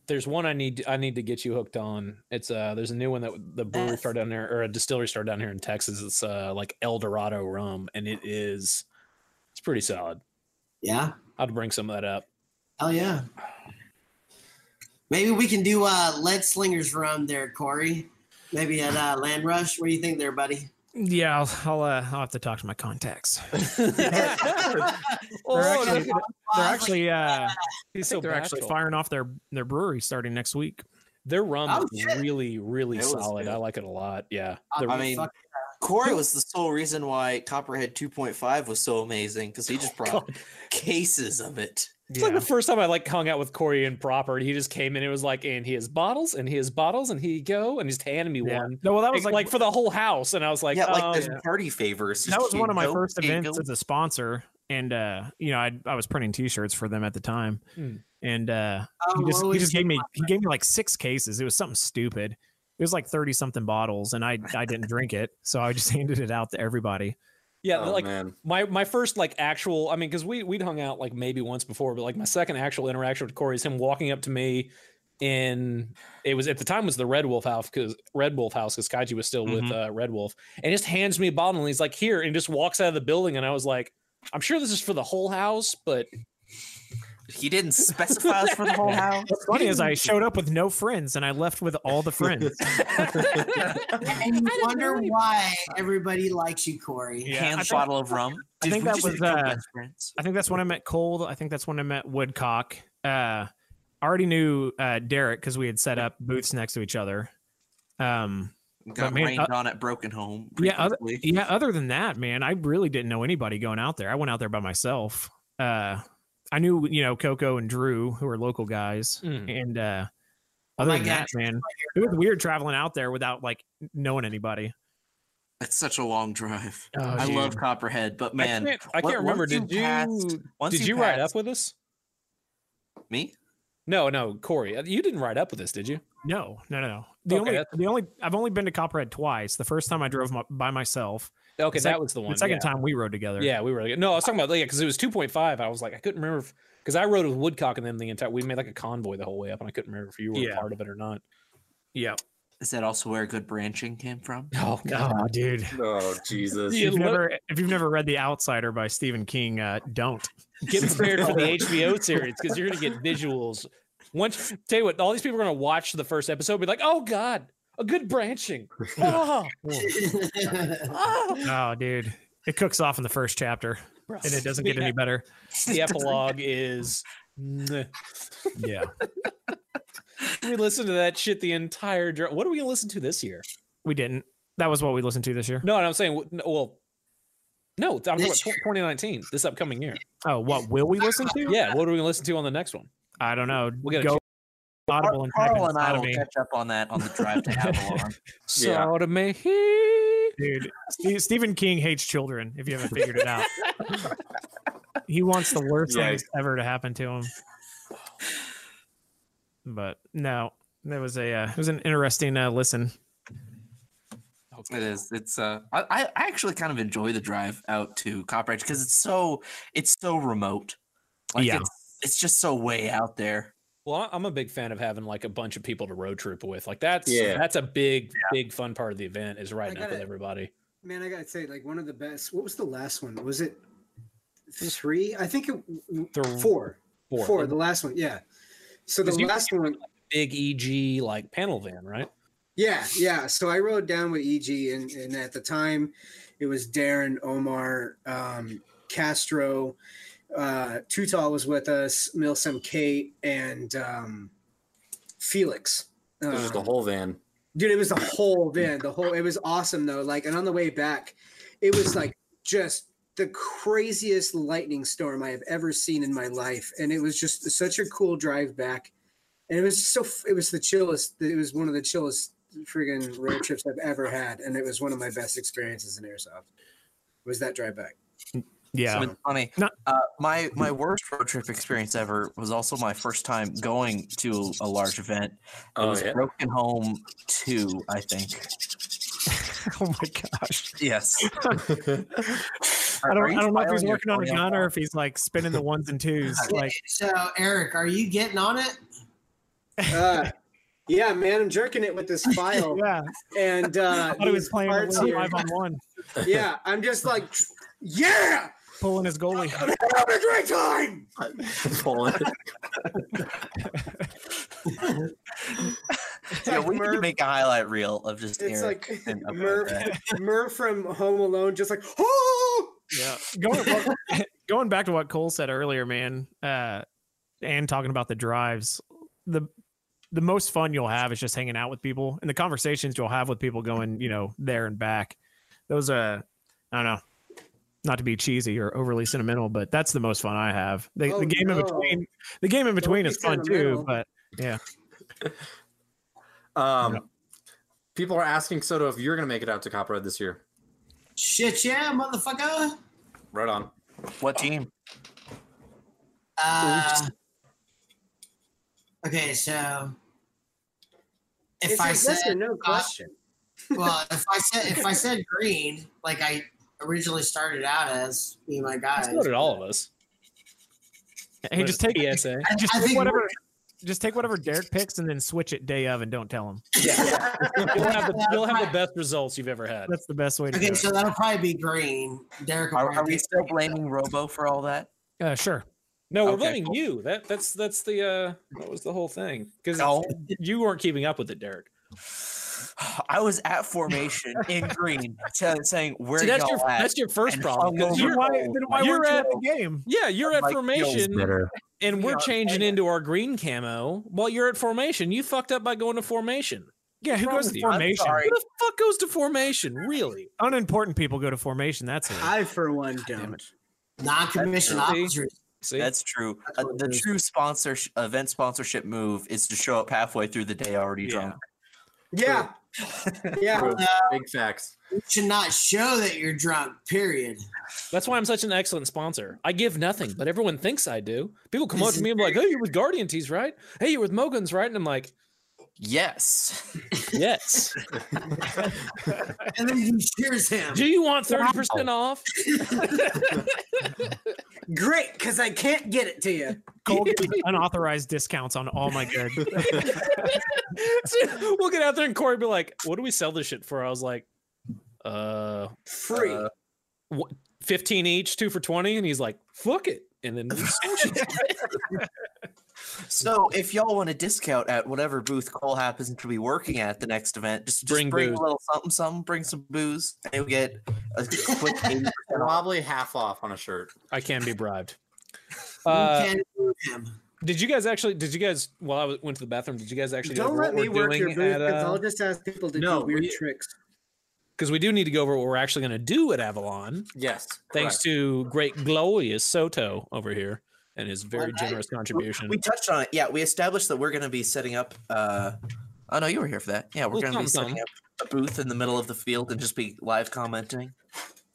there's one I need I need to get you hooked on. It's uh there's a new one that the brewery Yes. started down there or a distillery started down here in Texas. It's uh like El Dorado rum and it is it's pretty solid. yeah, I'd bring some of that up. hell yeah. Maybe we can do uh, lead slingers run there, Corey. Maybe at uh, Land Rush. What do you think there, buddy? Yeah, I'll I'll, uh, I'll have to talk to my contacts. Oh, They're actually, they're actually uh, he's I so they're actually firing off their their brewery starting next week. Their rum Oh, is shit. really really It solid. I like it a lot. Yeah. I'll The- I mean, fuck- Corey was the sole reason why Copperhead 2.5 was so amazing because he just brought God. cases of it. It's like the first time I like hung out with Corey and proper, and he just came in. It was like, and he has bottles, and he has bottles, and he go, and just handed me Yeah. one, No, well, that was like, like, like for the whole house, and I was like, yeah, like oh, there's yeah. party favors. that was one of my go, first events go. as a sponsor, and uh, you know, I I was printing T-shirts for them at the time, Hmm. and uh, Oh, he just he just gave me he gave me like six cases. It was something stupid. It was like thirty something bottles, and I I didn't drink it, so I just handed it out to everybody. yeah, oh, like man. my my first like actual. I mean, because we we'd hung out like maybe once before, but like my second actual interaction with Corey is him walking up to me. In it was at the time was the Red Wolf house because Red Wolf house because Kaiji was still with uh, Red Wolf and just hands me a bottle and he's like here and just walks out of the building and I was like I'm sure this is for the whole house but He didn't specify us for the whole house. What's funny is I showed up with no friends, and I left with all the friends. And you wonder why everybody likes you, Corey. Yeah, Hand I think- bottle of rum. I think that was, uh, friends? I think that's when I met Cole. I think that's when I met Woodcock. Uh, I already knew uh, Derek because we had set up booths next to each other. Um, got man, rained uh, on at Broken Home. yeah, other, yeah. Other than that, man, I really didn't know anybody going out there. I went out there by myself. Uh, I knew you know Coco and Drew, who are local guys, Mm. and uh, Oh other my than that, man, it was weird traveling out there without like knowing anybody. It's such a long drive. Oh, I love. Copperhead, but man, I can't, I can't remember. once Did you passed- once did you you ride up with us? me? No, no, Corey, uh, you didn't ride up with us, did you? No, no, no, no. The Okay, only, that's- the only, I've only been to Copperhead twice. The first time I drove my, by myself. Okay, The sec- that was the one. The second yeah. time we rode together. Yeah, we were. No, I was talking about yeah, because it was two point five. I was like, I couldn't remember because I rode with Woodcock and them the entire. We made like a convoy the whole way up, and I couldn't remember if you were Yeah. part of it or not. yeah. Is that also where good branching came from? Oh Oh, dude. Oh Jesus! If you've look- never, if you've never read The Outsider by Stephen King, uh, don't. get prepared for the HBO series because you're gonna get visuals. Once tell you what, all these people are gonna watch the first episode, be like, oh god, a good branching. Oh, oh. Dude. It cooks off in the first chapter, Bro. and it doesn't get any better. The epilogue is. Yeah. We listened to that shit the entire. dr- What are we gonna listen to this year? We didn't. That was what we listened to this year. No, and I'm saying, well, no, I'm talking about 2019, this upcoming year. Oh, what will we listen to? Yeah, what are we gonna listen to on the next one? I don't know. We'll get a Go Audible and Carl and I will sodomy. catch up on that on the drive to Avalon. So yeah. Sodomy. Dude, Ste- Stephen King hates children. If you haven't figured it out, he wants the worst things ever to happen to him. But no, it was a uh, it was an interesting uh, listen. It is. It's uh I, I I actually kind of enjoy the drive out to Copperhead because it's so it's so remote. Like Yeah. it's it's just so way out there. Well, I- I'm a big fan of having like a bunch of people to road trip with. Like that's Yeah. that's a big big fun part of the event is riding up with everybody. Man, I gotta say, like one of the best. What was the last one? Was it three? I think it Th- four. Four. Four. The last one, yeah. So the last one, Big EG like panel van, right? yeah, yeah. So I rode down with EG, and, and at the time, it was Darren, Omar, um, Castro, uh, Tutal was with us, Milsem, Kate, and um, Felix. It was the Um, whole van. dude it was the whole van. The whole it was awesome though. Like and on the way back it was like just the craziest lightning storm i have ever seen in my life. And it was just such a cool drive back. And it was so it was the chillest it was one of the chillest friggin' road trips i've ever had. And it was one of my best experiences in airsoft was that drive back Yeah, So it's funny. Not- uh, my my worst road trip experience ever was also my first time going to a large event. It Oh was yeah. Broken Home Two, I think. oh my gosh. Yes. I don't, I don't know if he's working on a phone gun or if he's like spinning the ones and twos. Like, so, Eric, are you getting on it? uh, yeah man i'm jerking it with this file yeah, and uh I thought he was playing a parts little here- five on one, yeah i'm just like yeah pulling his goalie. i'm having a great time Pulling it. yeah, we need to make a highlight reel of just It's Eric like and upload Murph, from Home Alone, just like, oh, Yeah, going going back to what Cole said earlier, man, uh, and talking about the drives, the the most fun you'll have is just hanging out with people and the conversations you'll have with people going, you know, there and back. Those uh, I don't know, not to be cheesy or overly sentimental, but that's the most fun I have. The, Oh, the game in between, the game in Don't between be is fun too, sentimental. but Um, Yeah. people are asking Soto if you're gonna make it out to Copperhead this year. Shit, yeah, motherfucker. Right on. What team? Uh, okay, so if it's I a said, no question. well, if I said if I said green, like I originally started out as me and my guys, So did all of us. hey, just take PSA. I, just I take whatever. Just take whatever Derek picks and then switch it day of and don't tell him. You'll have the you'll have the best results you've ever had. That's the best way to Okay, do so that'll probably be green. Derek, Are, are we still green. blaming Robo for all that? it. Uh, sure. No, we're Okay, blaming cool. you. That that's that's the uh that was the whole thing because No. you weren't keeping up with it, Derek. I was at formation in green, t- saying where See, that's y'all your at? that's your first And problem. 'cause hungover. You're, why, then why you're weren't you at- at the game? yeah, you're at Like, formation and we're Yeah, changing into our green camo while you're at formation. You fucked up by going to formation. Yeah, who goes to formation? Who the fuck goes to formation? Really? Unimportant people go to formation. That's it. I, for one, Damn don't. it. non-commissioned That's- officers See, That's true. That's Uh, the true sponsor event sponsorship move is to show up halfway through the day already Yeah. drunk. Yeah. Yeah. True. Uh, Big facts. You should not show that you're drunk. Period. that's why I'm such an excellent sponsor. I give nothing, but everyone thinks I do. People come up to me and be like, "Hey, you're with Guardian Tees, right? Hey, you're with Mogans, right?" And I'm like, Yes. "Yes." And then he cheers him. Do you want thirty percent off? Great, because I can't get it to you. Cole gives unauthorized discounts on all my goods. So we'll get out there and Corey be like, "What do we sell this shit for?" I was like, "Uh, Free. uh, wh- 15 each, two for 20. And he's like, fuck it. And then we sold it. So if y'all want a discount at whatever booth Cole happens to be working at the next event, just, just Bring bring, a little something, something, bring some booze, and you'll get a quick Probably half off on a shirt. I can be bribed. You Uh, can't him. did you guys actually? Did you guys? While I was- went to the bathroom, did you guys actually? Don't let me work your booth at? because Uh, I'll just ask people to No, do weird we- tricks. because we do need to go over what we're actually going to do at Avalon. Yes. Thanks correct. to great glorious Soto over here and his very Alright. generous contribution. We touched on it. Yeah, we established that we're going to be setting up. Uh, oh no, you were here for that. Yeah, we're going to be setting up a booth in the middle of the field and just be live commenting.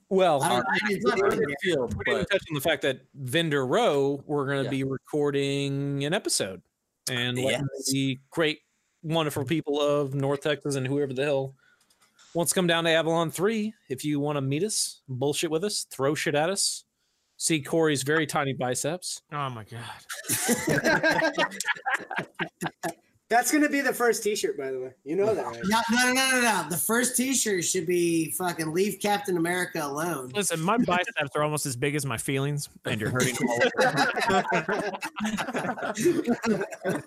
well, I don't, I didn't Not see in it. the field, we didn't but touch on the fact that Vendor Row we're going to Yeah. be recording an episode and letting Yes. the great, wonderful people of North Texas and whoever the hell wants to come down to Avalon Three. If you want to meet us, bullshit with us, throw shit at us, see Corey's very tiny biceps. Oh my god. That's gonna be the first T-shirt, by the way. You know that, right? No, no, no, no, no, no. The first T-shirt should be fucking "Leave Captain America alone." Listen, my biceps are almost as big as my feelings, and you're hurting. all.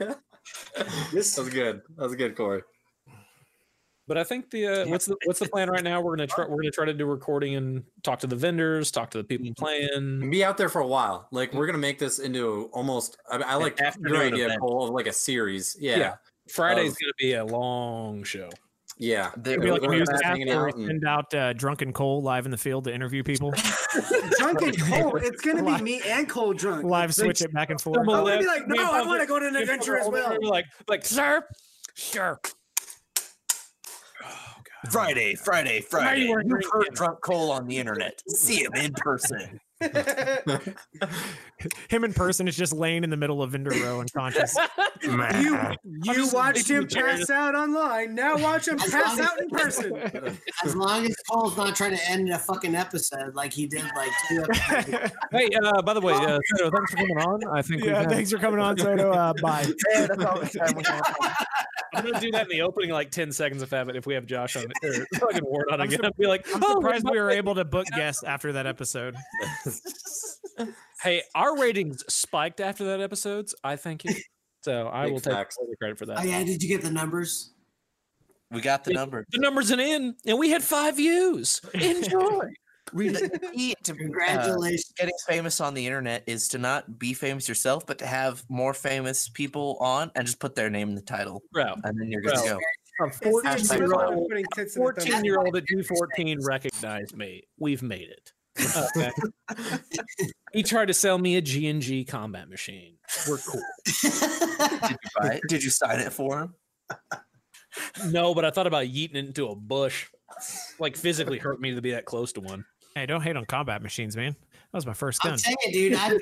This that was good. That was good, Corey. But I think the uh, what's the what's the plan right now? We're gonna try we're gonna try to do recording and talk to the vendors, talk to the people playing. Be out there for a while. Like we're gonna make this into almost. I, I like your afternoon idea, event. Of like a series. Yeah, Yeah. yeah. Friday's Of- gonna be a long show. Yeah, It'd be like We're gonna newscast hanging where we out and- send out uh, drunken Cole live in the field to interview people. drunken Cole. It's gonna be me and Cole drunk. live Like, switch it back and forth. I'm gonna be like, no, I want to go to an adventure as well. Like, like, sir, sure. Friday, Friday, you Friday. You've heard? Drunk Cole on the internet. See him in person. Him in person is just laying in the middle of Vendor Row unconscious. You you watched him the chairs- pass out online. Now watch him pass out in person. As long as Cole's not trying to end a fucking episode like he did like two episodes. Hey, uh, by the way, uh, Soto, thanks for coming on. I think yeah, thanks for coming on, Soto. Uh, bye. Yeah, that's all the time we have. I'm gonna do that in the opening, like ten seconds of Habit. If we have Josh on or fucking Ward on I'm again, sur- I'd be like, I'm "Oh, surprised by we were able to book guests after that episode. Hey, our ratings spiked after that episode. I thank you. So I Big will take facts. all the credit for that. Oh yeah, did you get the numbers? We got the Yeah. number. The numbers are in, and we had five views. Enjoy. The key to uh, Congratulations. getting famous on the internet is to not be famous yourself, but to have more famous people on and just put their name in the title, Bro, and then you're good to go. a It's the 14 year equivalent of old, putting tits in a thumbs 14 year old at 214 recognized me. We've made it. Okay. he tried to sell me a G&G combat machine. We're cool. Did you buy it? Did you sign it for him? No, but I thought about yeeting it into a bush. Like physically hurt me to be that close to one. Hey, don't hate on combat machines, man. That was my first gun. I'm saying, dude, I've got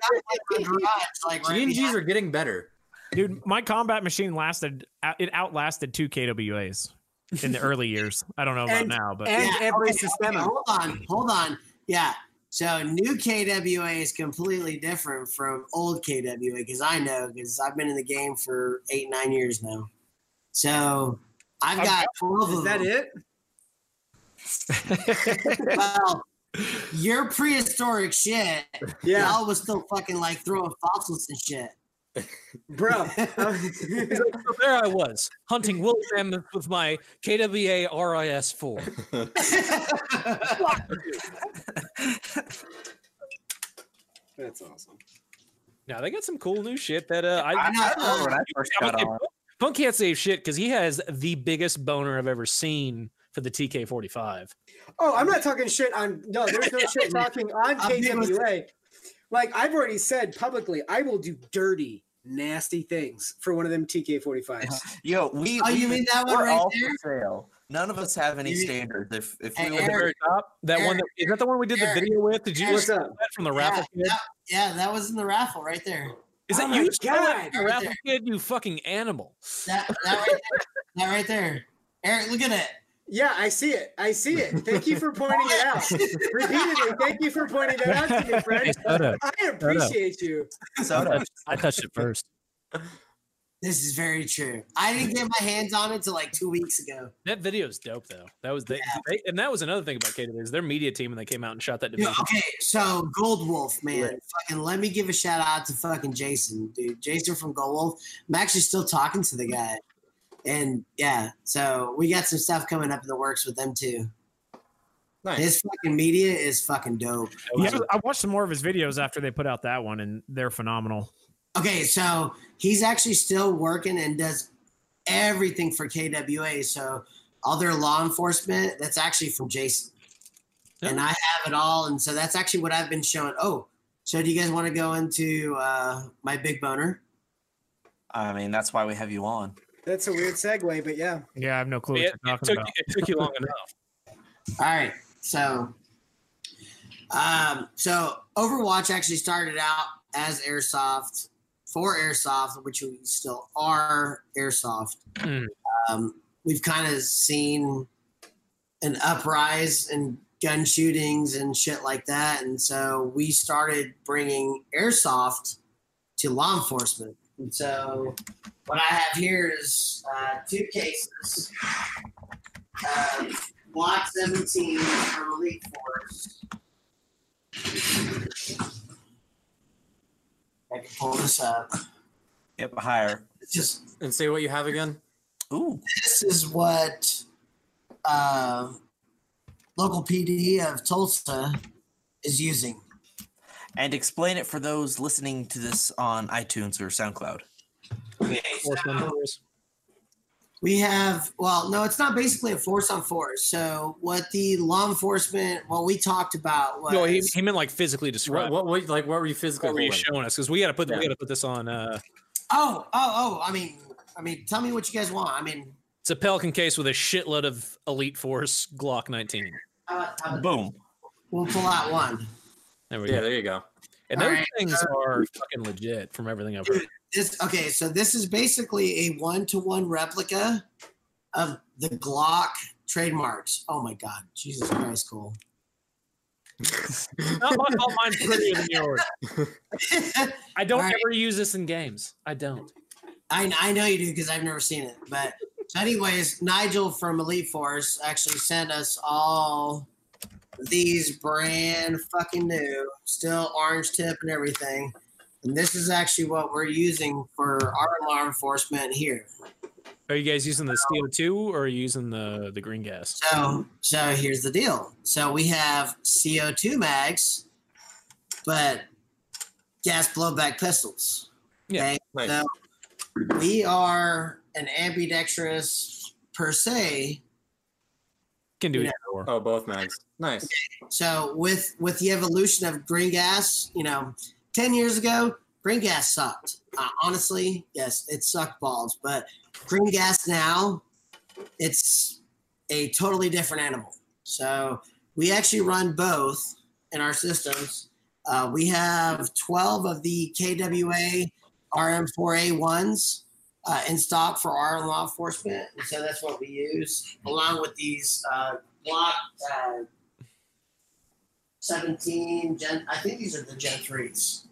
one in my garage, like right G&Gs behind- are getting better. Dude, my combat machine lasted, it outlasted two KWAs in the early years. I don't know about And- now, but and Yeah, every okay, system. okay, hold on, hold on. Yeah. So new KWA is completely different from old KWA because I know because I've been in the game for eight nine years now. So I've Okay. got twelve Is that them. it? Well, your prehistoric shit. Yeah, Y'all was still fucking like throwing fossils and shit. Bro. So there I was, hunting woolly mammoth with my KWA RIS 4. That's awesome. Now they got some cool new shit that uh, I, I, I remember when I first got on. Punk can't say shit because he has the biggest boner I've ever seen for the TK45. Oh, I'm not talking shit on. No, there's no shit talking on I'm big with- KWA. like I've already said publicly, I will do dirty, nasty things for one of them TK45s. Yo, we. Oh, you mean that one we're right all there? for sale. None of us have any You- standards. If if Hey, we At the were very top, that one Eric, that, is that the one we did the video with? Did you Eric. just What's steal up? that from the raffle kid? Yeah, yeah, that was in the raffle right there. Is Oh that my you stole that God. from Right raffle there. kid? You fucking animal! That that right there. that right there. Eric, look at it. Yeah, I see it. I see it. Thank you for pointing it out. Repeatedly, thank you for pointing that out to me, friend. Soda, I appreciate you. soda. I touched it first. This is very true. I didn't get my hands on it until like two weeks ago. That video is dope though. That was they, they and that was another thing about KW is their media team when they came out and shot that Yeah, division. okay, so Gold Wolf, man, fucking let me give a shout out to fucking Jason, dude. Jason from Gold Wolf. I'm actually still talking to the guy, and yeah, so we got some stuff coming up in the works with them too. Nice. His fucking media is fucking dope. Yeah, I watched some more of his videos after they put out that one, and they're phenomenal. Okay, so he's actually still working and does everything for KWA. So all their law enforcement, that's actually from Jason. And I have it all. And so that's actually what I've been showing. Oh, so do you guys want to go into uh, my big boner? I mean, that's why we have you on. That's a weird segue, but yeah. Yeah, I have no clue It, you're it took, about. it took you long enough. All right. So, um, so Overwatch actually started out as Airsoft for Airsoft, which we still are Airsoft. Mm. Um, we've kind of seen an uprise in gun shootings and shit like that, and so we started bringing Airsoft to law enforcement. And so, what I have here is uh, two cases. Uh, Glock 17 from Elite Force. I can pull this up. Yep, higher. It's just And say what you have again. Ooh, this is what uh, local PD of Tulsa is using. And explain it for those listening to this on iTunes or SoundCloud. Okay, so we have well, no, it's not basically a force on force. So what the law enforcement, what we talked about was No, he, he meant like physically describe. what, what like what were you physically what were you holding? showing us? Because we got to put Yeah. we got to put this on. uh oh, oh, oh. I mean, I mean, tell me what you guys want. I mean, It's a Pelican case with a shitload of Elite Force Glock 19. how about, Boom. we'll pull out one. There we Yeah, go. there you go. And All those right. things are fucking legit from everything I've heard. This okay, so this is basically a one-to-one replica of the Glock trademarks. Oh my god, Jesus Christ, cool. Not my fault. Mine's prettier than yours. I don't All right. ever use this in games. I don't. I, I know you do because I've never seen it. But anyways, Nigel from Elite Force actually sent us all these brand fucking new, still orange tip and everything. And this is actually what we're using for our law enforcement here. Are you guys using the CO2 or are you using the the green gas? So so here's the deal. So we have CO2 mags, but gas blowback pistols. Yeah. Okay. Nice. So we are an ambidextrous per se. Can do Yeah. it. Or. Oh, both mags. Nice. So with with the evolution of green gas, you know, ten years ago, green gas sucked. Uh, honestly, yes, it sucked balls. But green gas now, it's a totally different animal. So we actually run both in our systems. Uh, we have 12 of the KWA RM4A1s uh, in stock for our law enforcement. And so that's what we use, along with these uh, Glock uh, 17 Gen. I think these are the Gen 3s.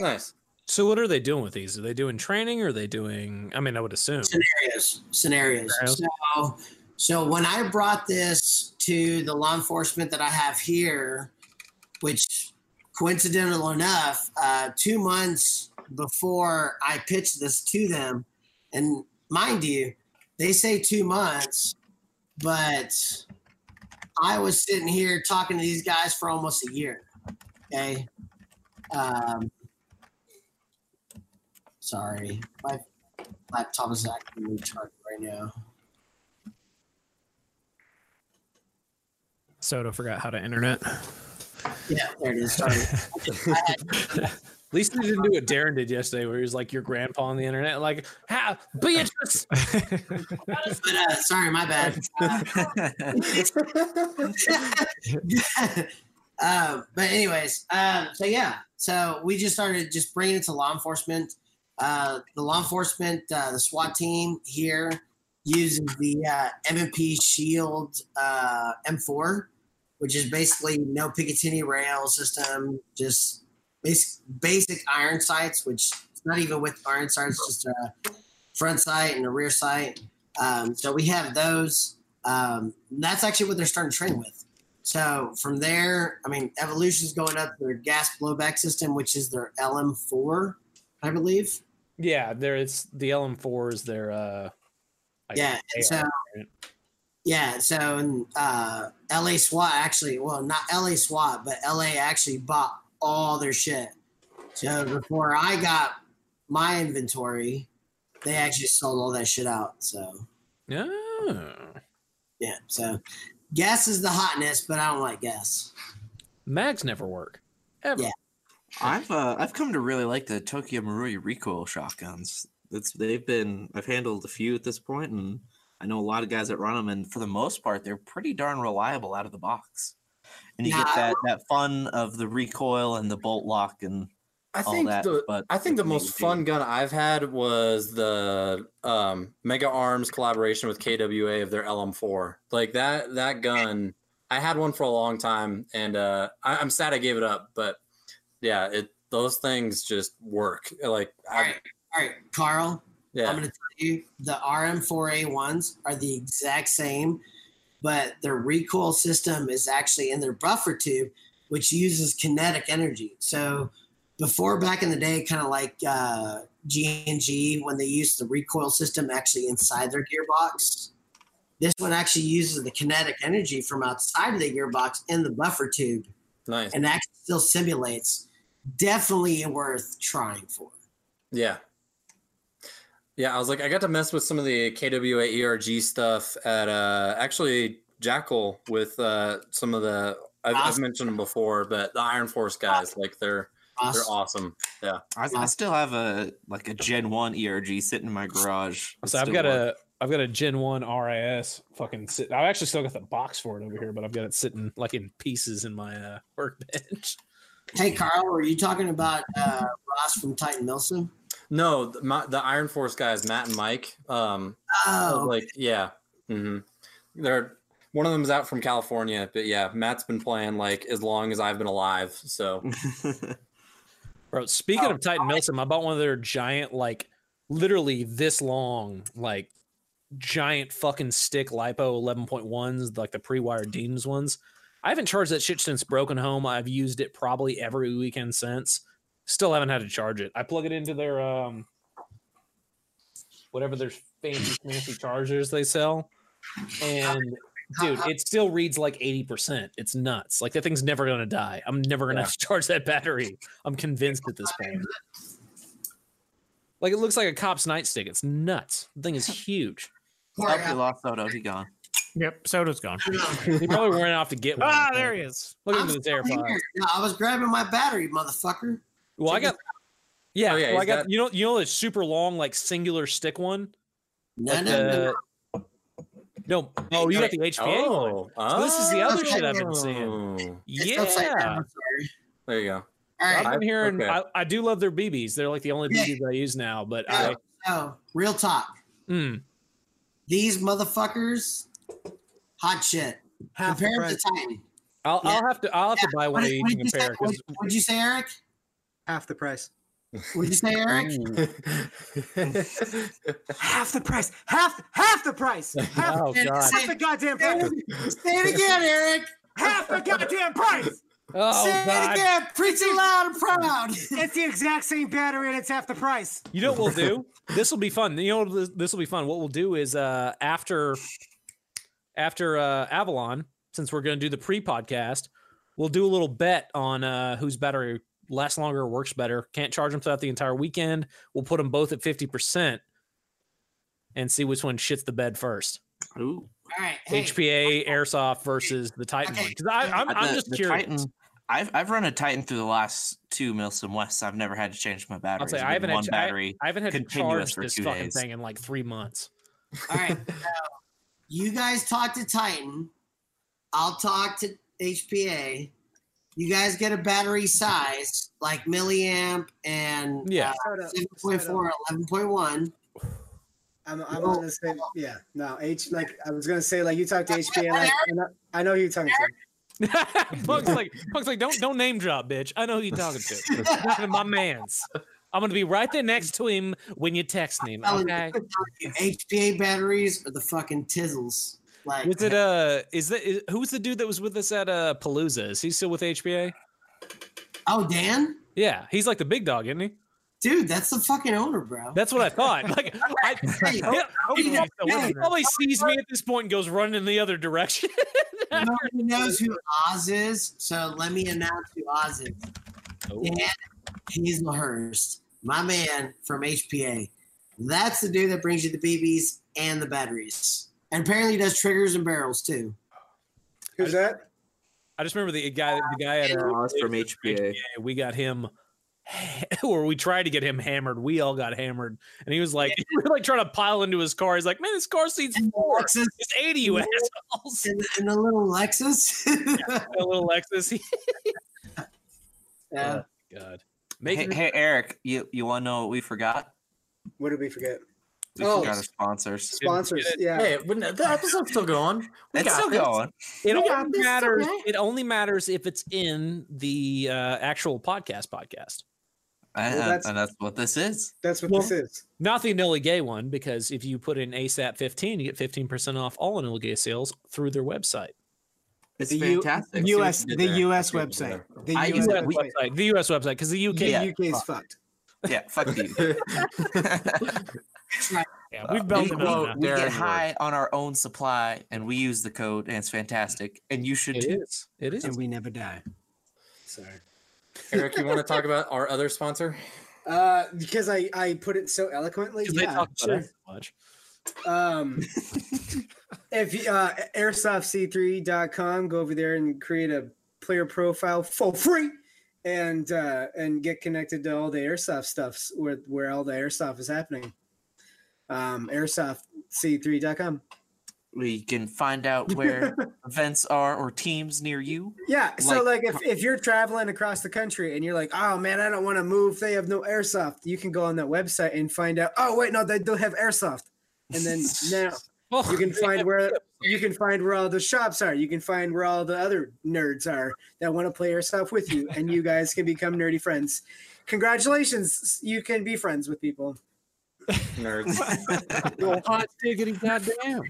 Nice. So what are they doing with these? Are they doing training or are they doing? I mean, I would assume. scenarios scenarios Scenarios. so so when i brought this to the law enforcement that i have here which coincidental enough uh, two months before i pitched this to them and mind you they say two months but i was sitting here talking to these guys for almost a year okay um, sorry my laptop is acting retarded right now. Soto forgot how to internet. Yeah, there it is. Sorry. At least he didn't do what Darren did yesterday, where he was like your grandpa on the internet, like, "Ha, Beatrice." uh, sorry, my bad. uh, but anyways, um, so yeah, so we just started just bringing it to law enforcement. Uh, the law enforcement, uh, the SWAT team here uses the uh, M&P Shield uh, M4, which is basically no Picatinny rail system, just basic, basic iron sights, which it's not even with iron sights, just a front sight and a rear sight. Um, so we have those. Um, that's actually what they're starting to train with. So from there, I mean, Evolution's going up their gas blowback system, which is their LM4, I believe. yeah, there it's the LM4 is their uh like, Yeah, so-? Yeah, so uh, LA SWAT actually, well, not LA SWAT, but LA actually bought all their shit. So before I got my inventory, they actually sold all that shit out. So yeah, yeah, so gas is the hotness, but I don't like gas. Mags never work. Ever. Yeah. I've uh, I've come to really like the Tokyo Marui recoil shotguns. It's they've been I've handled a few at this point, and I know a lot of guys that run them, and for the most part, they're pretty darn reliable out of the box. And you Nah, get that that fun of the recoil and the bolt lock, and I all think that, the but I think the most maybe- fun gun I've had was the um, Mega Arms collaboration with KWA of their LM4. Like that that gun, I had one for a long time, and uh, I, I'm sad I gave it up. But yeah, it those things just work. Like All I, right, all right, Carl. yeah, I'm going to tell you the RM4A ones are the exact same, but their recoil system is actually in their buffer tube, which uses kinetic energy. So before back in the day, kind of like uh, G&G, when they used the recoil system actually inside their gearbox, this one actually uses the kinetic energy from outside of the gearbox in the buffer tube nice. and actually still simulates. Definitely worth trying for. Yeah. Yeah, I was like, I got to mess with some of the KWA ERG stuff at uh actually Jackal with uh some of the I've, I've mentioned them before, but the Iron Force guys, like they're they're Awesome. awesome. Yeah. I, I still have a like a Gen One ERG sitting in my garage. It So I've got works. a I've got a Gen One RIS fucking sit. I've actually still got the box for it over here, but I've got it sitting like in pieces in my uh, workbench. Hey, Carl, were you talking about uh, Ross from Titan Milsim? No, the, my, the Iron Force guys, Matt and Mike. Um, Oh, like yeah, hmm they're one of them's out from California, but yeah, Matt's been playing like as long as I've been alive. So Bro, speaking Oh, of Titan Milsim, I bought one of their giant, like literally this long, like giant fucking stick lipo 11.1s, like the pre-wired Deans ones. I haven't charged that shit since Broken Home. I've used it probably every weekend since. Still haven't had to charge it. I plug it into their um whatever their fancy fancy chargers they sell. And dude, it still reads like 80%. It's nuts. Like that thing's never gonna die. I'm never gonna have to charge that battery. I'm convinced at this point. Like it looks like a cop's nightstick. It's nuts. The thing is huge. Corey, Hope you lost Soto. He gone. Yep, soda's gone. He probably went off to get one. Ah, there he is. Look at his still AirPods. here. No, I was grabbing my battery, motherfucker. Well, I got. Yeah, Oh, yeah, well, I got, got- you know you know the super long like singular stick one. No, Like no, no, the- no. No, oh, you got the HPA one. oh, So this is the other shit I've been oh. seeing. It's. Yeah, I'm. There you go. All right. I've been hearing. okay. I, I do love their BBs. They're like the only Yeah. BBs I use now. But Yeah. I, So, real talk. mm, These motherfuckers, hot shit. Half the Compare them price. to Titan. I'll, I'll have to. I'll have to buy one What of did, each what and did you say? compare. What 'cause- did you say, Eric? Half the price. What did you say, Eric? Half the price. Half half the price. Half, Oh god. half the goddamn price. say it again, Eric. Half the goddamn price. Oh say it again. Preach it loud and proud. It's the exact same battery and it's half the price. You know what we'll do? This will be fun. You know this will be fun. What we'll do is uh after after uh Avalon, since we're gonna do the pre-podcast, we'll do a little bet on uh whose battery lasts longer, works better. Can't charge them throughout the entire weekend. We'll put them both at 50% and see which one shits the bed first. Ooh. All right. Hey, HPA airsoft versus the Titan Okay. one. Because I'm, I'm the, just the curious. Titan, I've I've run a Titan through the last two Milsim Wests. I've never had to change my I'll say I've I haven't been had one I- battery. I haven't had to continuous charge for this two fucking days. thing in like three months. All right. so you guys talk to Titan. I'll talk to HPA. You guys get a battery size like milliamp and Yeah. Uh, Shut up. 7.4, 11.1. I'm, I'm on the same. Yeah, no, H. Like I was gonna say, like you talked to HP, and I, and I, I know who you're talking to. Punk's like, Punk's like, don't don't name drop, bitch. I know who you're talking to. You're talking to my man's. I'm gonna be right there next to him when you text him. Okay. HPA batteries are the fucking tizzles. Like Was it uh? Is that is, who's the dude that was with us at uh Palooza? Is he still with HPA? oh Dan, Yeah, he's like the big dog, isn't he? dude, that's the fucking owner, bro. That's what I thought. Like, I, Hey, he, he probably, he probably sees me at this point and goes running in the other direction. Nobody knows who Oz is, so let me announce who Oz is. Oh. Dan Hazelhurst, my man from HPA. That's the dude that brings you the BBs and the batteries. And apparently does triggers and barrels too. Who's that? I just remember the guy, the guy at uh, Oz from HPA. we got him or we tried to get him hammered. We all got hammered. And he was like, we were like trying to pile into his car. He's like, man, this car seat's And the four. Lexus It's 80, you assholes. and, and the little Lexus. A little Lexus. yeah. God. Hey, hey, Eric, you you want to know what we forgot? What did we forget? We Oh. forgot our sponsors. Sponsors. Yeah. Hey, the episode's still going. We It's got still this. going. it We got only this, matters. okay? It only matters if it's in the uh, actual podcast podcast. And, Well, that's- and that's what this is. That's what Well- this is. Not the Enola Gaye one, because if you put in ASAP 15, you get 15% off all Enola Gaye sales through their website. It's The fantastic. See what U.S. The there. U.S. I see what you did website. The U.S. US website. website. The US website, because the UK. Yeah. The UK is fucked. yeah, fuck you. Yeah, Uh, we've we, built it we- up. we get high on our own supply, and we use the code, and it's fantastic. And you should It too. is. It is. And we never die. Sorry. Eric, you want to talk about our other sponsor? Uh, because I I put it so eloquently. Because they Yeah, talk sure. about it so much. Um, if you, uh, airsoftc3.com, go over there and create a player profile for free, and uh, and get connected to all the airsoft stuffs where where all the airsoft is happening. Um, airsoftc3.com. We can find out where events are or teams near you. Yeah. So Like- like if, if you're traveling across the country and you're like, oh man, I don't want to move. They have no airsoft. You can go on that website and find out. Oh wait, no, they don't have airsoft. And then now you can find where you can find where all the shops are. You can find where all the other nerds are that want to play airsoft with you, and you guys can become nerdy friends. Congratulations, you can be friends with people. Nerds. Well, hot diggity goddamn.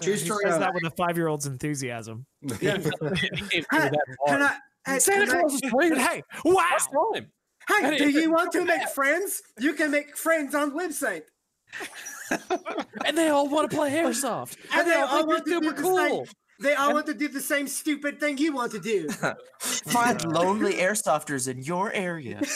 True Yeah, story so- is that with a five year old's enthusiasm. Yeah. It came Hi, through that Can. I, hey, Santa Claus is playing. Hey, wow. Last time. hey, do you want to make friends? You can make friends on website. And they all want to play airsoft. And they all think want to you're do super the same- cool. They all want to do the same stupid thing you want to do. Find lonely airsofters in your area.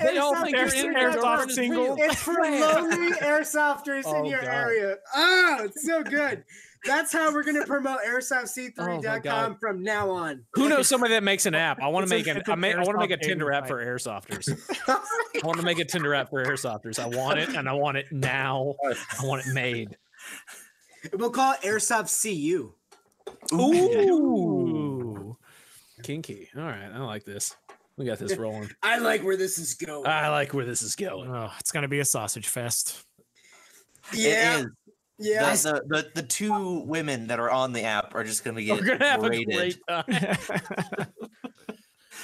They all think you're in Airsoft single. It's for lonely airsofters in Oh, your God. area. Oh, it's so good. That's how we're going to promote Oh, airsoftc3.com God. from now on. Who knows somebody that makes an app? I want to make an I, an may, I want to make a airsoft Tinder app for airsofters. I want to make a Tinder app for airsofters. I want it and I want it now. I want it made. We'll call it Airsoft CU. Ooh. Kinky. All right. I like this. We got this rolling. I like where this is going. I like where this is going. Oh, it's gonna be a sausage fest. yeah. It is. Yeah. The, the, the, the two women that are on the app are just going to We're get gonna have rated. a great time.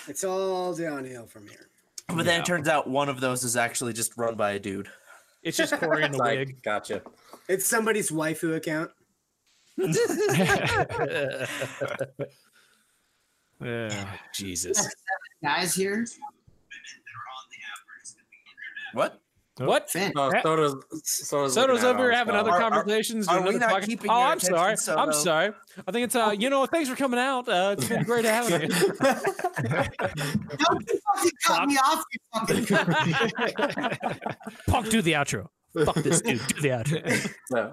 It's all downhill from here. But then it turns out one of those is actually just run by a dude. It's just Corey in the wig. gotcha. It's somebody's waifu account. Yeah. Jesus. Guys here. What? What? Fan. Oh, Yeah. Soda's, Soda's, Soto's over here having spot. other Are- are- conversations. are we not podcast- keeping Oh, your I'm sorry. attention, I'm sorry. I think it's uh, you know, thanks for coming out. Uh, it's been great having you. Don't you fucking cut me off, you fucking Punk, do the outro. Fuck this dude. Do the outro. So,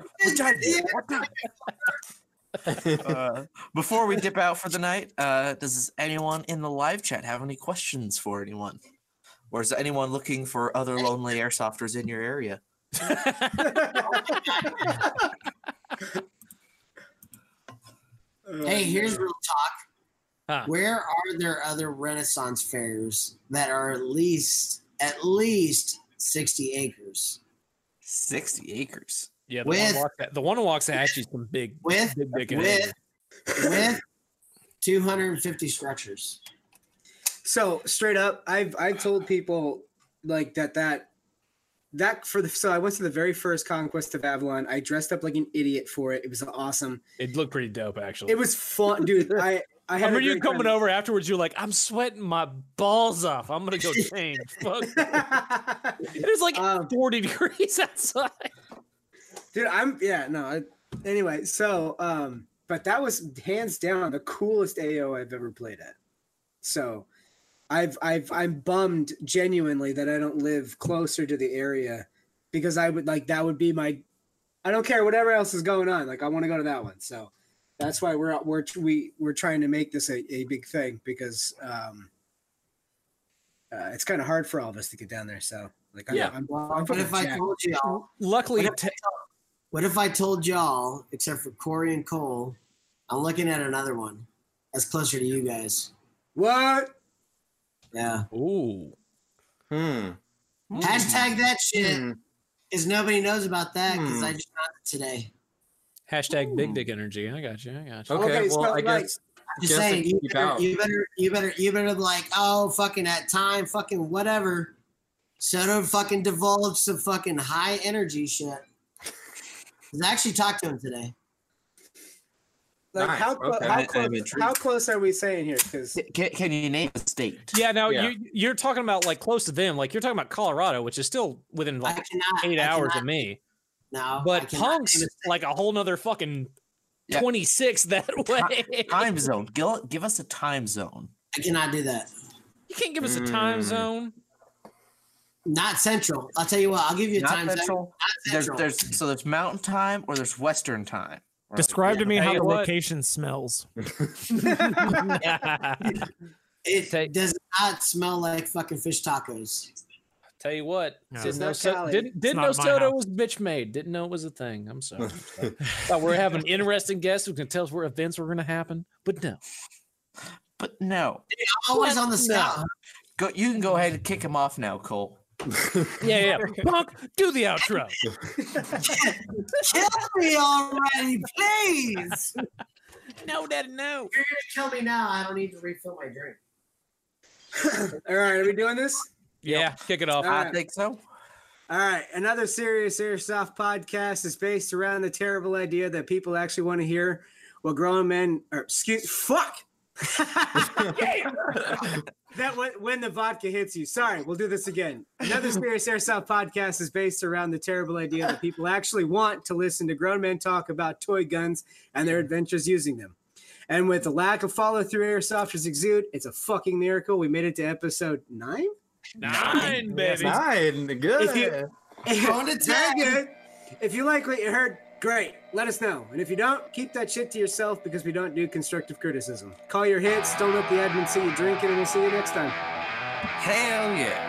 Uh, before we dip out for the night, uh, does anyone in the live chat have any questions for anyone? Or is anyone looking for other lonely airsofters in your area? Hey, here's real talk. Huh. Where are there other Renaissance fairs that are at least at least sixty acres 60 acres. Yeah, the With- one walks the one walks actually some big, with big, big. with with two hundred and fifty structures? So straight up, I've I've told people like that that that for the so I went to the very first conquest of Avalon. I dressed up like an idiot for it. It was awesome. It looked pretty dope, actually. It was fun, dude. I I remember you coming over afterwards. You're like, I'm sweating my balls off. I'm gonna go change. Fuck. It was like Um, 40 degrees outside. dude i'm yeah no I, anyway so um but that was hands down the coolest ao i've ever played at so i've i've i'm bummed genuinely that i don't live closer to the area because i would like that would be my i don't care whatever else is going on like i want to go to that one so that's why we're we're we we're trying to make this a, a big thing because um uh, it's kind of hard for all of us to get down there so like I'm, Yeah. I'm, I'm what fucking if I told y'all? Luckily, What if, t- I told, what if I told y'all, except for Corey and Cole, I'm looking at another one that's closer to you guys. what Yeah. ooh, Hmm. Hashtag that shit Hmm. because nobody knows about that because Hmm. I just found it today. Hashtag big dick energy. I got you. I got you. Okay, Okay, well, so, I like, guess. I'm just saying, you better, you better, you better, you better like, oh, fucking at time, fucking whatever. Soda fucking divulged some fucking high energy shit. I actually talked to him today. Like Nice, how clo- okay. how close how close are we saying here? Because Can, can you name a state? Yeah, now Yeah. you you're talking about like close to them, like you're talking about Colorado, which is still within like cannot. eight I hours cannot, of me. No, But Punk's name a state. like a whole nother fucking Yeah. 26 that way. Time zone. Give, give us a time zone. I cannot do that. You can't give us a time Mm. zone. Not central. I'll tell you what. I'll give you a Not time zone. Not central. there's so there's mountain time or there's western time. Or- Describe to me Tell how the what. location smells. it does not smell like fucking fish tacos. Tell you what, No. didn't know, not so, didn't, didn't know at soda house. was bitch made. Didn't know it was a thing. I'm sorry. I'm sorry. Thought we are having interesting guests who can tell us where events were going to happen, but no. But no, Always What? on the No. scout. go. You can go ahead and kick him off now, Cole. Yeah, yeah. Punk, do the outro. Kill me already, please. no, daddy, no. If you're gonna kill me now, I don't need to refill my drink. all right, are we doing this? Yeah, kick it off. All I right. think so. All right, another serious airsoft podcast is based around the terrible idea that people actually want to hear what grown men or excuse fuck. that when, when the vodka hits you. Sorry, we'll do this again. Another serious airsoft podcast is based around the terrible idea that people actually want to listen to grown men talk about toy guns and their adventures using them. And with the lack of follow through airsofters exude, it's a fucking miracle. We made it to episode nine. Nine, baby. Nine. Good. If you- Going to Very 10. good. If you like what you heard, great. Let us know. And if you don't, keep that shit to yourself because we don't do constructive criticism. Call your hits, don't let the admin see you drinking, and we'll see you next time. Hell yeah.